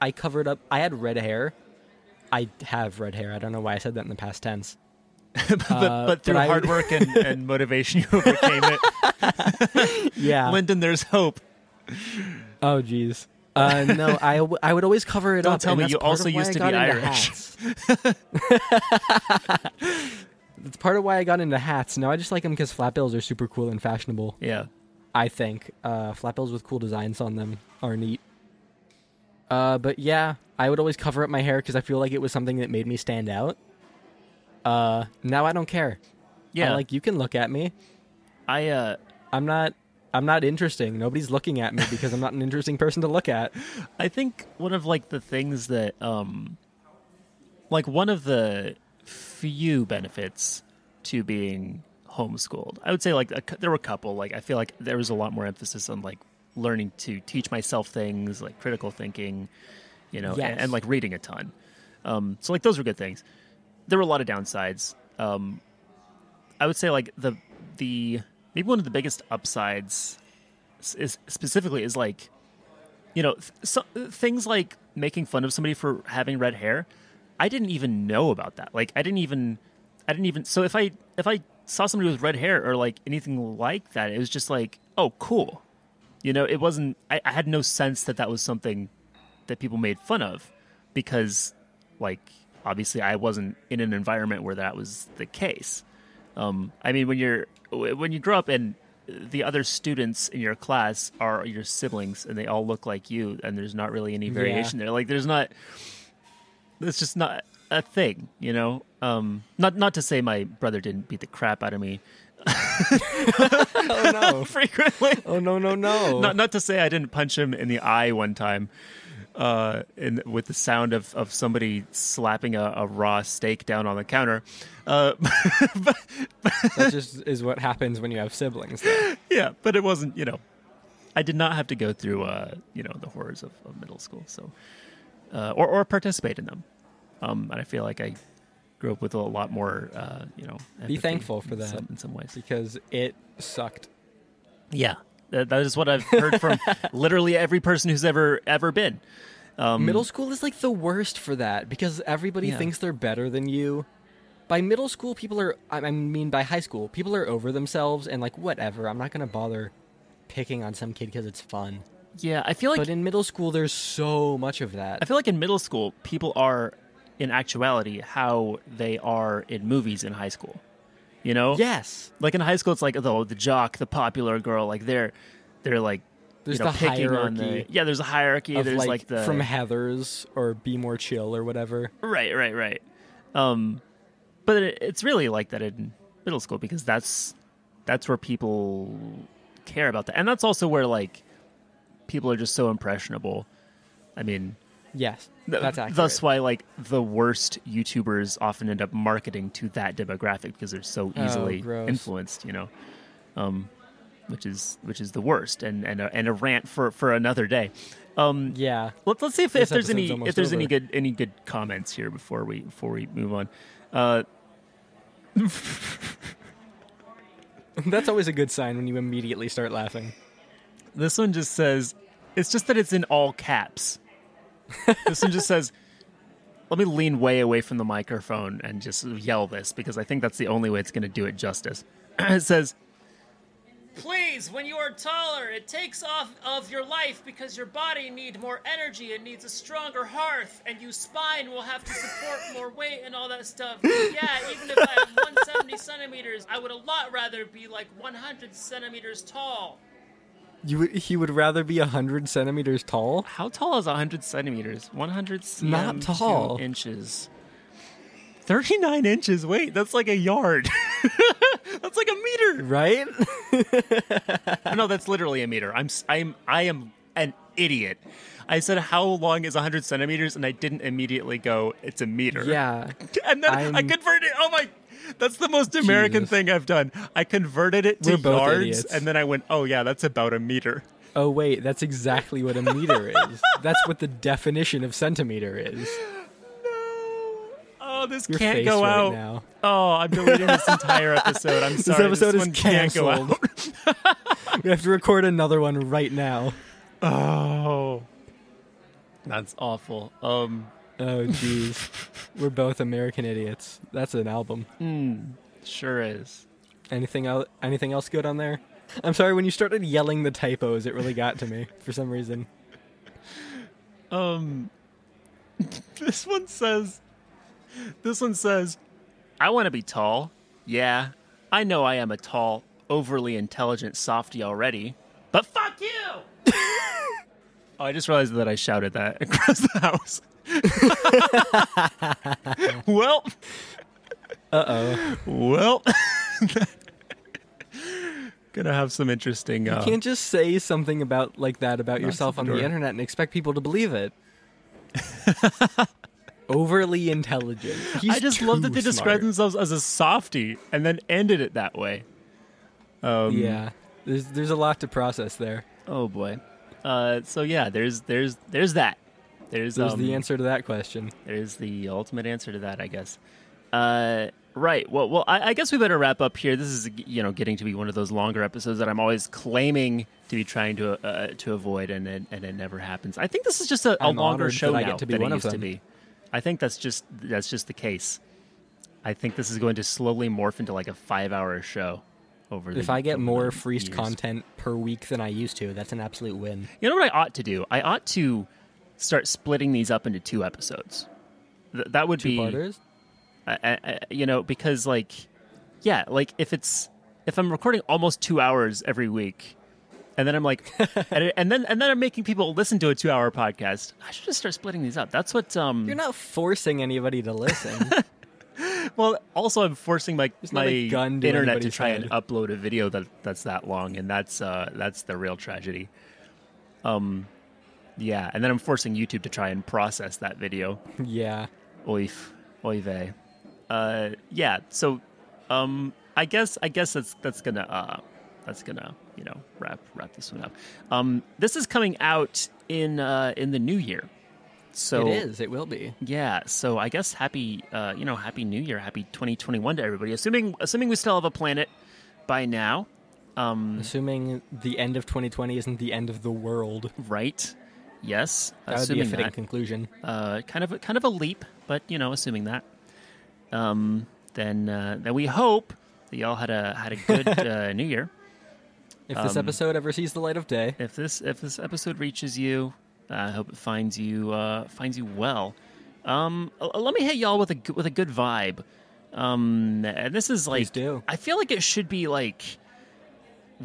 I covered up. I had red hair. I have red hair. I don't know why I said that in the past tense. but, uh, but through but I- hard work and, and motivation, you overcame it. Yeah. Lyndon, there's hope. oh, jeez. Uh, no, I, w- I would always cover it Don't up. tell and me you also used to be Irish. That's part of why I got into hats. Now I just like them because flat bills are super cool and fashionable. Yeah. I think uh, flat bills with cool designs on them are neat. Uh, but yeah, I would always cover up my hair because I feel like it was something that made me stand out. Uh, now I don't care. Yeah. I'm like you can look at me. I uh I'm not. I'm not interesting. Nobody's looking at me because I'm not an interesting person to look at. I think one of like the things that um like one of the few benefits to being homeschooled. I would say like a, there were a couple like I feel like there was a lot more emphasis on like learning to teach myself things like critical thinking, you know, Yes. and, and like reading a ton. Um so like those were good things. There were a lot of downsides. Um I would say like the the maybe one of the biggest upsides is specifically is like you know th- so, things like making fun of somebody for having red hair i didn't even know about that like i didn't even i didn't even so if i if i saw somebody with red hair or like anything like that it was just like oh cool you know it wasn't i, I had no sense that that was something that people made fun of because like obviously i wasn't in an environment where that was the case um, I mean, when you're when you grow up and the other students in your class are your siblings and they all look like you, and there's not really any variation there. Like, there's not. It's just not a thing, you know. Um, not not to say my brother didn't beat the crap out of me Oh no! frequently. Oh no! No no! Not not to say I didn't punch him in the eye one time. Uh, in, with the sound of, of somebody slapping a, a raw steak down on the counter, uh, that just is what happens when you have siblings. though. yeah, but it wasn't, you know, I did not have to go through, uh, you know, the horrors of, of middle school, so, uh, or, or participate in them. Um, and I feel like I grew up with a lot more, uh, you know, Be thankful for in that. some, in some ways. because it sucked. Yeah, that, that is what I've heard from literally every person who's ever ever been. Um, Middle school is like the worst for that because everybody Yeah. thinks they're better than you. By middle school, people are. I I mean, by high school, people are over themselves and like whatever. I'm not gonna bother picking on some kid because it's fun. yeah, I feel like But in middle school, there's so much of that. I feel like in middle school, people are, in actuality, how they are in movies in high school. You know, yes, like in high school, it's like the the jock, the popular girl, like they're they're like there's you know, the picking hierarchy on the yeah. There's a hierarchy. there's like, like, the from Heather's or Be More Chill or whatever. right, right, right. Um, but it, it's really like that in middle school because that's that's where people care about that, and that's also where like people are just so impressionable. I mean, Yes, th- that's accurate. thus why like the worst YouTubers often end up marketing to that demographic because they're so Oh, easily gross. influenced. You know, um, which is which is the worst, and and a, and a rant for for another day. Um, yeah, Let's let's see if, if there's any if there's any good any good comments here before we before we move on. Uh, that's always a good sign when you immediately start laughing. this one just says it's just that it's in all caps. This one just says, "Let me lean way away from the microphone and just yell this because I think that's the only way it's going to do it justice." it says, Please, when you are taller, it takes off of your life because your body needs more energy. It needs a stronger hearth, and your spine will have to support more weight and all that stuff. Yeah, even if I have 170 centimeters, I would a lot rather be like 100 centimeters tall. You would, he would rather be hundred centimeters tall. "How tall is 100 centimeters? 100 cm Not tall. inches." 39 inches. Wait, that's like a yard. that's like a meter. Right? no, that's literally a meter. I'm I'm I am an idiot. I said how long is 100 centimeters, and I didn't immediately go. It's a meter. yeah. and then I I'm- converted. Oh my, that's the most American Jesus. thing I've done. I converted it to yards, idiots. and then I went, oh yeah, that's about a meter. Oh wait, that's exactly what a meter is. That's what the definition of centimeter is. Oh, Oh, this your can't go right out. now. Oh, I'm deleting this entire episode. I'm sorry. This episode is can't go canceled. We have to record another one right now. Oh, that's awful. Um, Oh jeez. We're both American idiots. That's an album. sure is. Anything else anything else good on there? I'm sorry when you started yelling the typos it really got to me for some reason. Um, this one says, this one says, I want to be tall. Yeah, I know I am a tall, overly intelligent softie already, but fuck you! oh, I just realized that I shouted that across the house. well, Uh-oh. well, gonna have some interesting. Uh, You can't just say something about like that about yourself on the internet and expect people to believe it. Overly intelligent. He's I just love that they describe smart. themselves as a softie and then ended it that way. Um, Yeah. There's there's a lot to process there. Oh boy. Uh, so yeah, there's there's there's that. There's There's um, the answer to that question. There's the ultimate answer to that, I guess. Uh, right. Well, well, I, I guess we better wrap up here. This is you know getting to be one of those longer episodes that I'm always claiming to be trying to uh, to avoid, and it, and it never happens. I think this is just a, a longer show that I now get to be than one it used to be. I think that's just that's just the case. I think this is going to slowly morph into like a five-hour show. Over If I get more freest years. content per week than I used to, that's an absolute win. You know what I ought to do? I ought to start splitting these up into two episodes. Th- that would Two be, parters? I, I, I- you know, because like, yeah, like if it's if I'm recording almost two hours every week, and then I'm like, and, and then and then I'm making people listen to a two hour podcast. I should just start splitting these up. That's what. Um, You're not forcing anybody to listen. well, also I'm forcing my There's my gun to internet to try and upload a video that that's that long, and that's uh that's the real tragedy. Um, yeah, and then I'm forcing YouTube to try and process that video. yeah. Oif, oy vey. Uh, yeah. So, um, I guess I guess that's that's gonna uh, that's gonna you know wrap wrap this one up. Um, this is coming out in uh, in the new year. So it is. It will be. yeah, so I guess happy, uh, you know, happy New Year, happy 2021 to everybody. Assuming, assuming we still have a planet by now, um, Assuming the end of 2020 isn't the end of the world. right? Yes, That would be a fitting that. conclusion. Uh, kind of, a, kind of a leap, but you know, assuming that, um, then, uh, then we hope that y'all had a had a good uh, New Year. If this Um, episode ever sees the light of day, If this if this episode reaches you, I hope it finds you uh, finds you well. Um, uh, let me hit y'all with a with a good vibe. Um, and this is Please like do. I feel like it should be like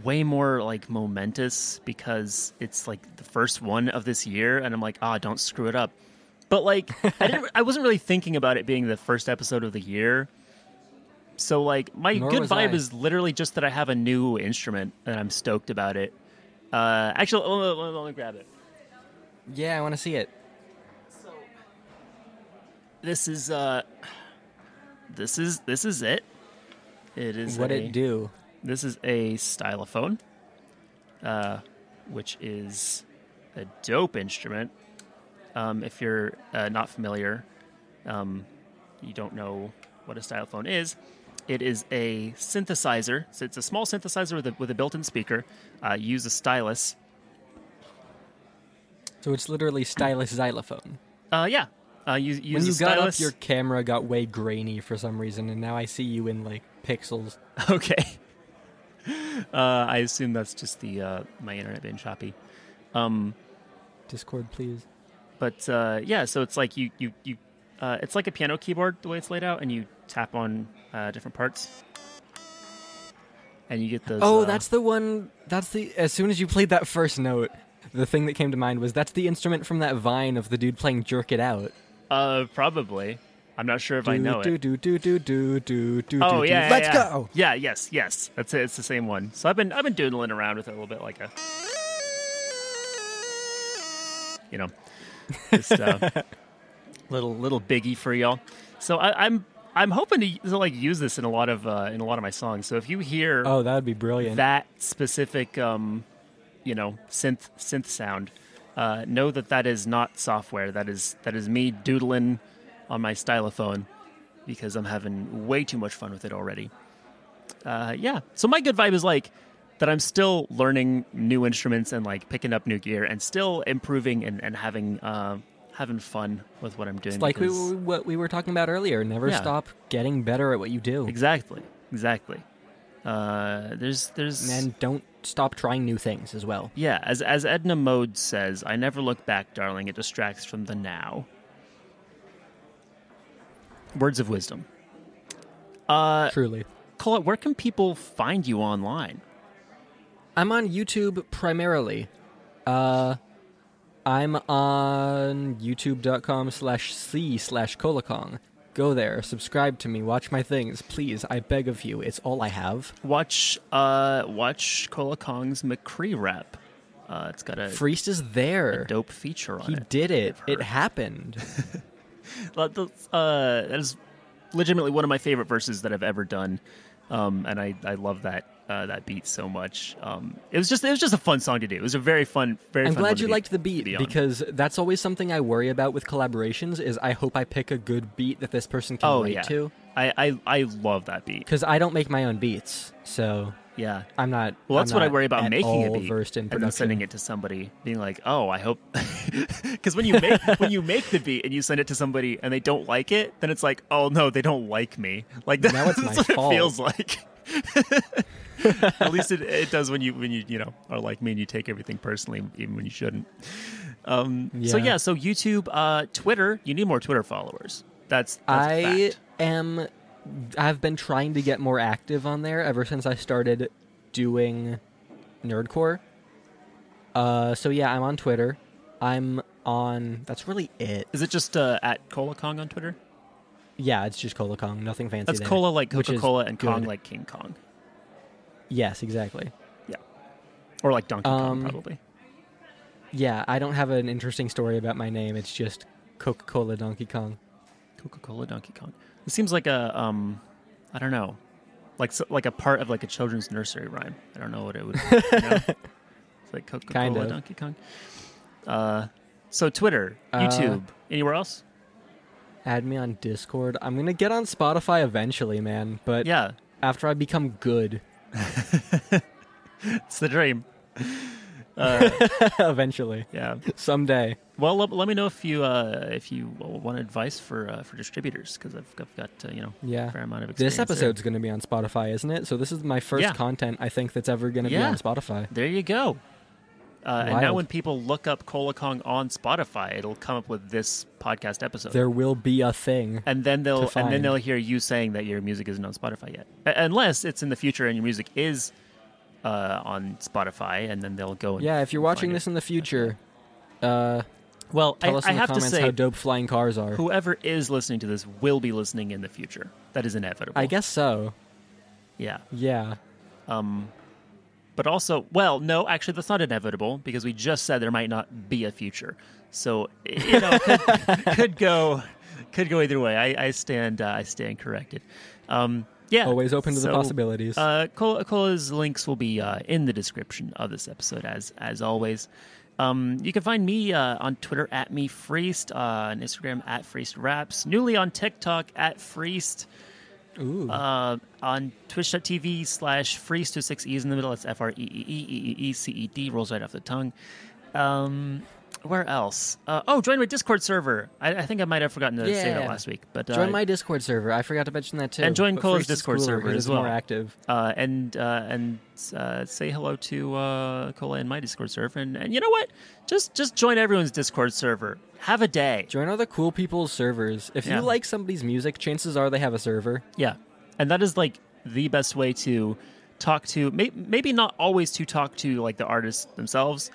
way more like momentous because it's like the first one of this year, and I'm like, ah, don't screw it up. But like, I didn't, I wasn't really thinking about it being the first episode of the year. So like, my Nor good vibe I. is literally just that I have a new instrument and I'm stoked about it. Uh, actually, let me, let me grab it. yeah, I want to see it. This is uh, this is this is it. It is What a, it do? This is a stylophone, uh, which is a dope instrument. Um, if you're uh, not familiar, um, you don't know what a stylophone is. It is a synthesizer. So it's a small synthesizer with a, with a built-in speaker. Uh, use a stylus. So it's literally stylus xylophone. Uh, yeah. Uh, you, you When you got up, your camera got way grainy for some reason, and now I see you in like pixels. Okay. Uh, I assume that's just the uh, my internet being choppy. Um, Discord, please. but uh, yeah, so it's like you you you uh, it's like a piano keyboard the way it's laid out, and you tap on uh, different parts, and you get those. Oh, uh, that's the one. That's the. As soon as you played that first note, the thing that came to mind was that's the instrument from that vine of the dude playing "Jerk It Out." uh, probably. I'm not sure if I know do, it. Do do do do do do. Oh do, yeah, do. yeah, Let's yeah. go. Yeah, yes, yes. That's it. It's the same one. So I've been I've been doodling around with it a little bit, like a, you know, just uh, little little biggie for y'all. So I, I'm I'm hoping to, to like use this in a lot of uh, in a lot of my songs. So if you hear Oh, that would be brilliant. that specific um, you know synth synth sound, uh, know that that is not software. That is that is me doodling on my stylophone. because I'm having way too much fun with it already. Uh, yeah. So my good vibe is like that I'm still learning new instruments and like picking up new gear and still improving and, and having uh, having fun with what I'm doing. It's like we, what we were talking about earlier. Never Yeah. stop getting better at what you do, exactly, exactly. Uh, there's there's and don't stop trying new things as well. yeah. As as Edna Mode says, I never look back, darling. It distracts from the now. Words of wisdom. Uh, Truly. Colette, where can people find you online? I'm on YouTube primarily. Uh, I'm on youtube.com slash c slash colakong. Go there, subscribe to me, watch my things, please. I beg of you. It's all I have. Watch uh watch Cola Kong's McCree rap. Uh, it's got a, Freeced is there. dope feature on He it. did it. It happened. Uh, that is legitimately one of my favorite verses that I've ever done, um, and I, I love that uh, that beat so much. Um, it was just it was just a fun song to do. It was a very fun, very. I'm fun glad you be- liked the beat be because that's always something I worry about with collaborations is I hope I pick a good beat that this person can oh relate yeah, to I, I I love that beat. because I don't make my own beats. So Yeah. I'm not Well, that's I'm what I worry about making a beat versed in and then sending it to somebody, being like, "Oh, I hope," because when you make when you make the beat and you send it to somebody and they don't like it, then it's like, "Oh no, they don't like me." Like Now it's that's my what fault. it feels like. At least it, it does when you when you you know are like me and you take everything personally, even when you shouldn't. Um, So Yeah. yeah, so YouTube, uh, Twitter, you need more Twitter followers. That's, that's I fact. am. I've been trying to get more active on there ever since I started doing Nerdcore. Uh, so yeah, I'm on Twitter. I'm on. That's really it. Is it just uh, at Cola Kong on Twitter? Yeah, it's just Cola Kong. Nothing fancy. That's there, Cola like Coca Cola and Kong good. like King Kong. Yes, exactly. Yeah. Or like Donkey Kong, Um, probably. Yeah, I don't have an interesting story about my name. It's just Coca Cola Donkey Kong. Coca Cola Donkey Kong. It seems like a, um, I don't know, like so, like a part of like a children's nursery rhyme. I don't know what it would. You know? It's like Coca Kind Cola of. Donkey Kong. Uh, so Twitter, Uh, YouTube, anywhere else? Add me on Discord. I'm gonna get on Spotify eventually, man. But Yeah, after I become good, it's the dream. Uh, eventually, yeah. someday. Well, let, let me know if you uh, if you want advice for uh, for distributors because I've, I've got uh, you know Yeah. a fair amount of experience. This there. episode's going to be on Spotify, isn't it? So this is my first Yeah. content I think that's ever going to Yeah. be on Spotify. There you go. Uh, and now Wild. when people look up Cola Kong on Spotify, it'll come up with this podcast episode. There will be a thing. and then they'll to and then find. they'll hear you saying that your music isn't on Spotify yet, A- unless it's in the future and your music is uh, on Spotify, and then they'll go. And Yeah, if you're watching it. this in the future, uh, well, I, tell us I the have to say, how dope flying cars are. whoever is listening to this will be listening in the future. That is inevitable. I guess so. Yeah. Yeah. Um, but also, well, no, actually, that's not inevitable because we just said there might not be a future. So you know, could, could go, could go either way. I, I stand, uh, I stand corrected. Um, yeah, Always open to the possibilities. Uh, Cola, Cola's links will be uh, in the description of this episode, as as always. Um, you can find me uh, on Twitter at me Freeced, uh, on Instagram at Freeced Raps, newly on TikTok at Freeced Ooh. uh, on twitch.tv slash freeze to six e's in the middle. It's F R E E E E E E C E D. Rolls right off the tongue. Um, where else? Uh, oh, join my Discord server. I, I think I might have forgotten to say that last week. But Join uh, my Discord server. I forgot to mention that too. And join But is Discord server as it's more active. uh, and uh, and uh, say hello to uh, Cola in my Discord server. And, and you know what? Just just join everyone's Discord server. Have a day. Join other cool people's servers. If Yeah. you like somebody's music, chances are they have a server. Yeah, and that is like the best way to talk to. May, maybe not always to talk to like the artists themselves,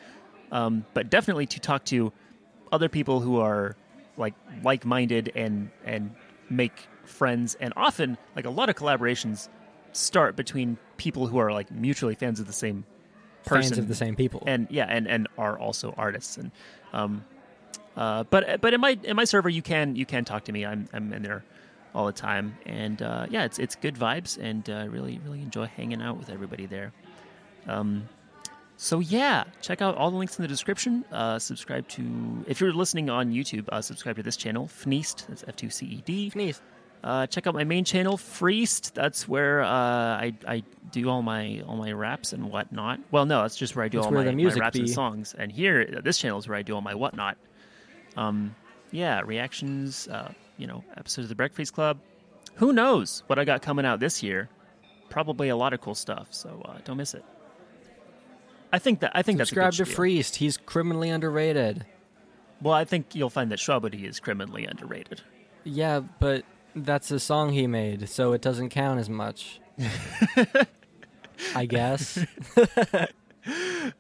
um, but definitely to talk to other people who are like like-minded and and make friends. And often, like a lot of collaborations start between people who are like mutually fans of the same person Fans of the same people. and yeah, and and are also artists. And um, uh, but but in my in my server, you can you can talk to me. I'm I'm in there all the time, and uh, yeah, it's it's good vibes, and uh, really really enjoy hanging out with everybody there. Um, so yeah, check out all the links in the description. Uh, subscribe to if you're listening on YouTube, uh, subscribe to this channel, Fneast. That's F two C E D. Sneeze. Uh, check out my main channel, Freeced. That's where uh, I I do all my all my raps and whatnot. Well, no, that's just where I do That's all my, my raps and songs. And here, this channel is where I do all my whatnot. Um, yeah, reactions. Uh, you know, episodes of the Breakfreeced Club. Who knows what I got coming out this year? Probably a lot of cool stuff. So uh, don't miss it. I think that I think Subscribe that's to a good spiel. Freeced. He's criminally underrated. Well, I think you'll find that Shwabadi is criminally underrated. Yeah, but that's a song he made, so it doesn't count as much. I guess.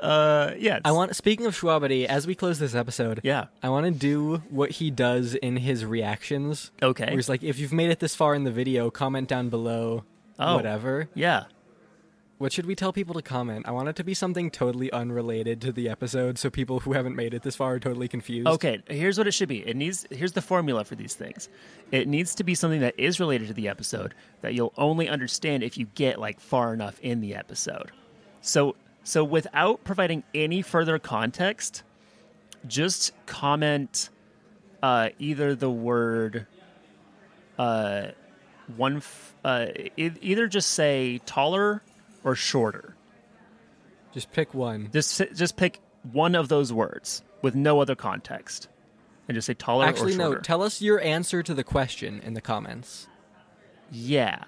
Uh, yeah. I want. Speaking of Shwabadi, as we close this episode, Yeah. I want to do what he does in his reactions. Okay. Where he's like, if you've made it this far in the video, comment down below. Oh. Whatever. Yeah. What should we tell people to comment? I want it to be something totally unrelated to the episode, so people who haven't made it this far are totally confused. Okay, here's what it should be. It needs here's the formula for these things. It needs to be something that is related to the episode that you'll only understand if you get like far enough in the episode. So so without providing any further context, just comment uh, either the word uh, one f- uh, e- either just say taller or shorter. Just pick one. Just just pick one of those words with no other context, and just say taller. Actually, no. Tell us your answer to the question in the comments. yeah.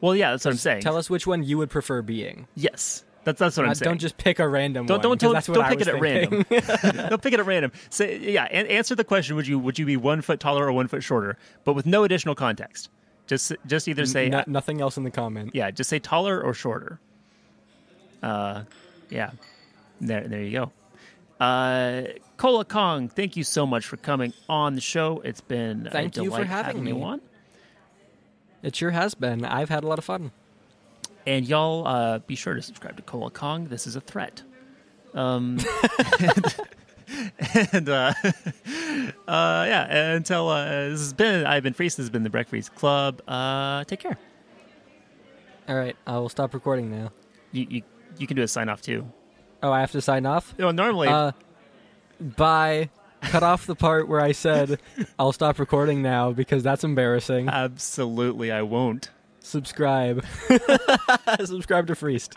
Well, yeah, that's what I'm saying. Tell us which one you would prefer being. Yes, that's that's what I'm uh, saying. don't just pick a random don't one. don't don't, don't I pick it at thinking. random. don't pick it at random. Say yeah. And answer the question: Would you would you be one foot taller or one foot shorter? But with no additional context. Just just either say No- nothing else in the comment. yeah. Just say taller or shorter. Uh, yeah. There there you go. Uh, Cola Kong, thank you so much for coming on the show. It's been a Thank you for delight having me. on. It sure has been. I've had a lot of fun. And y'all uh, be sure to subscribe to Cola Kong. This is a threat. Um, and uh, uh, yeah, until uh, this has been, I've been Freeze. This has been the Breakfreeced Club. Uh, take care. All right, I will stop recording now. You, you you can do a sign off too. Oh, I have to sign off. Know, normally, Uh, bye. Cut off the part where I said I'll stop recording now because that's embarrassing. absolutely, I won't. Subscribe. Subscribe to Freeced.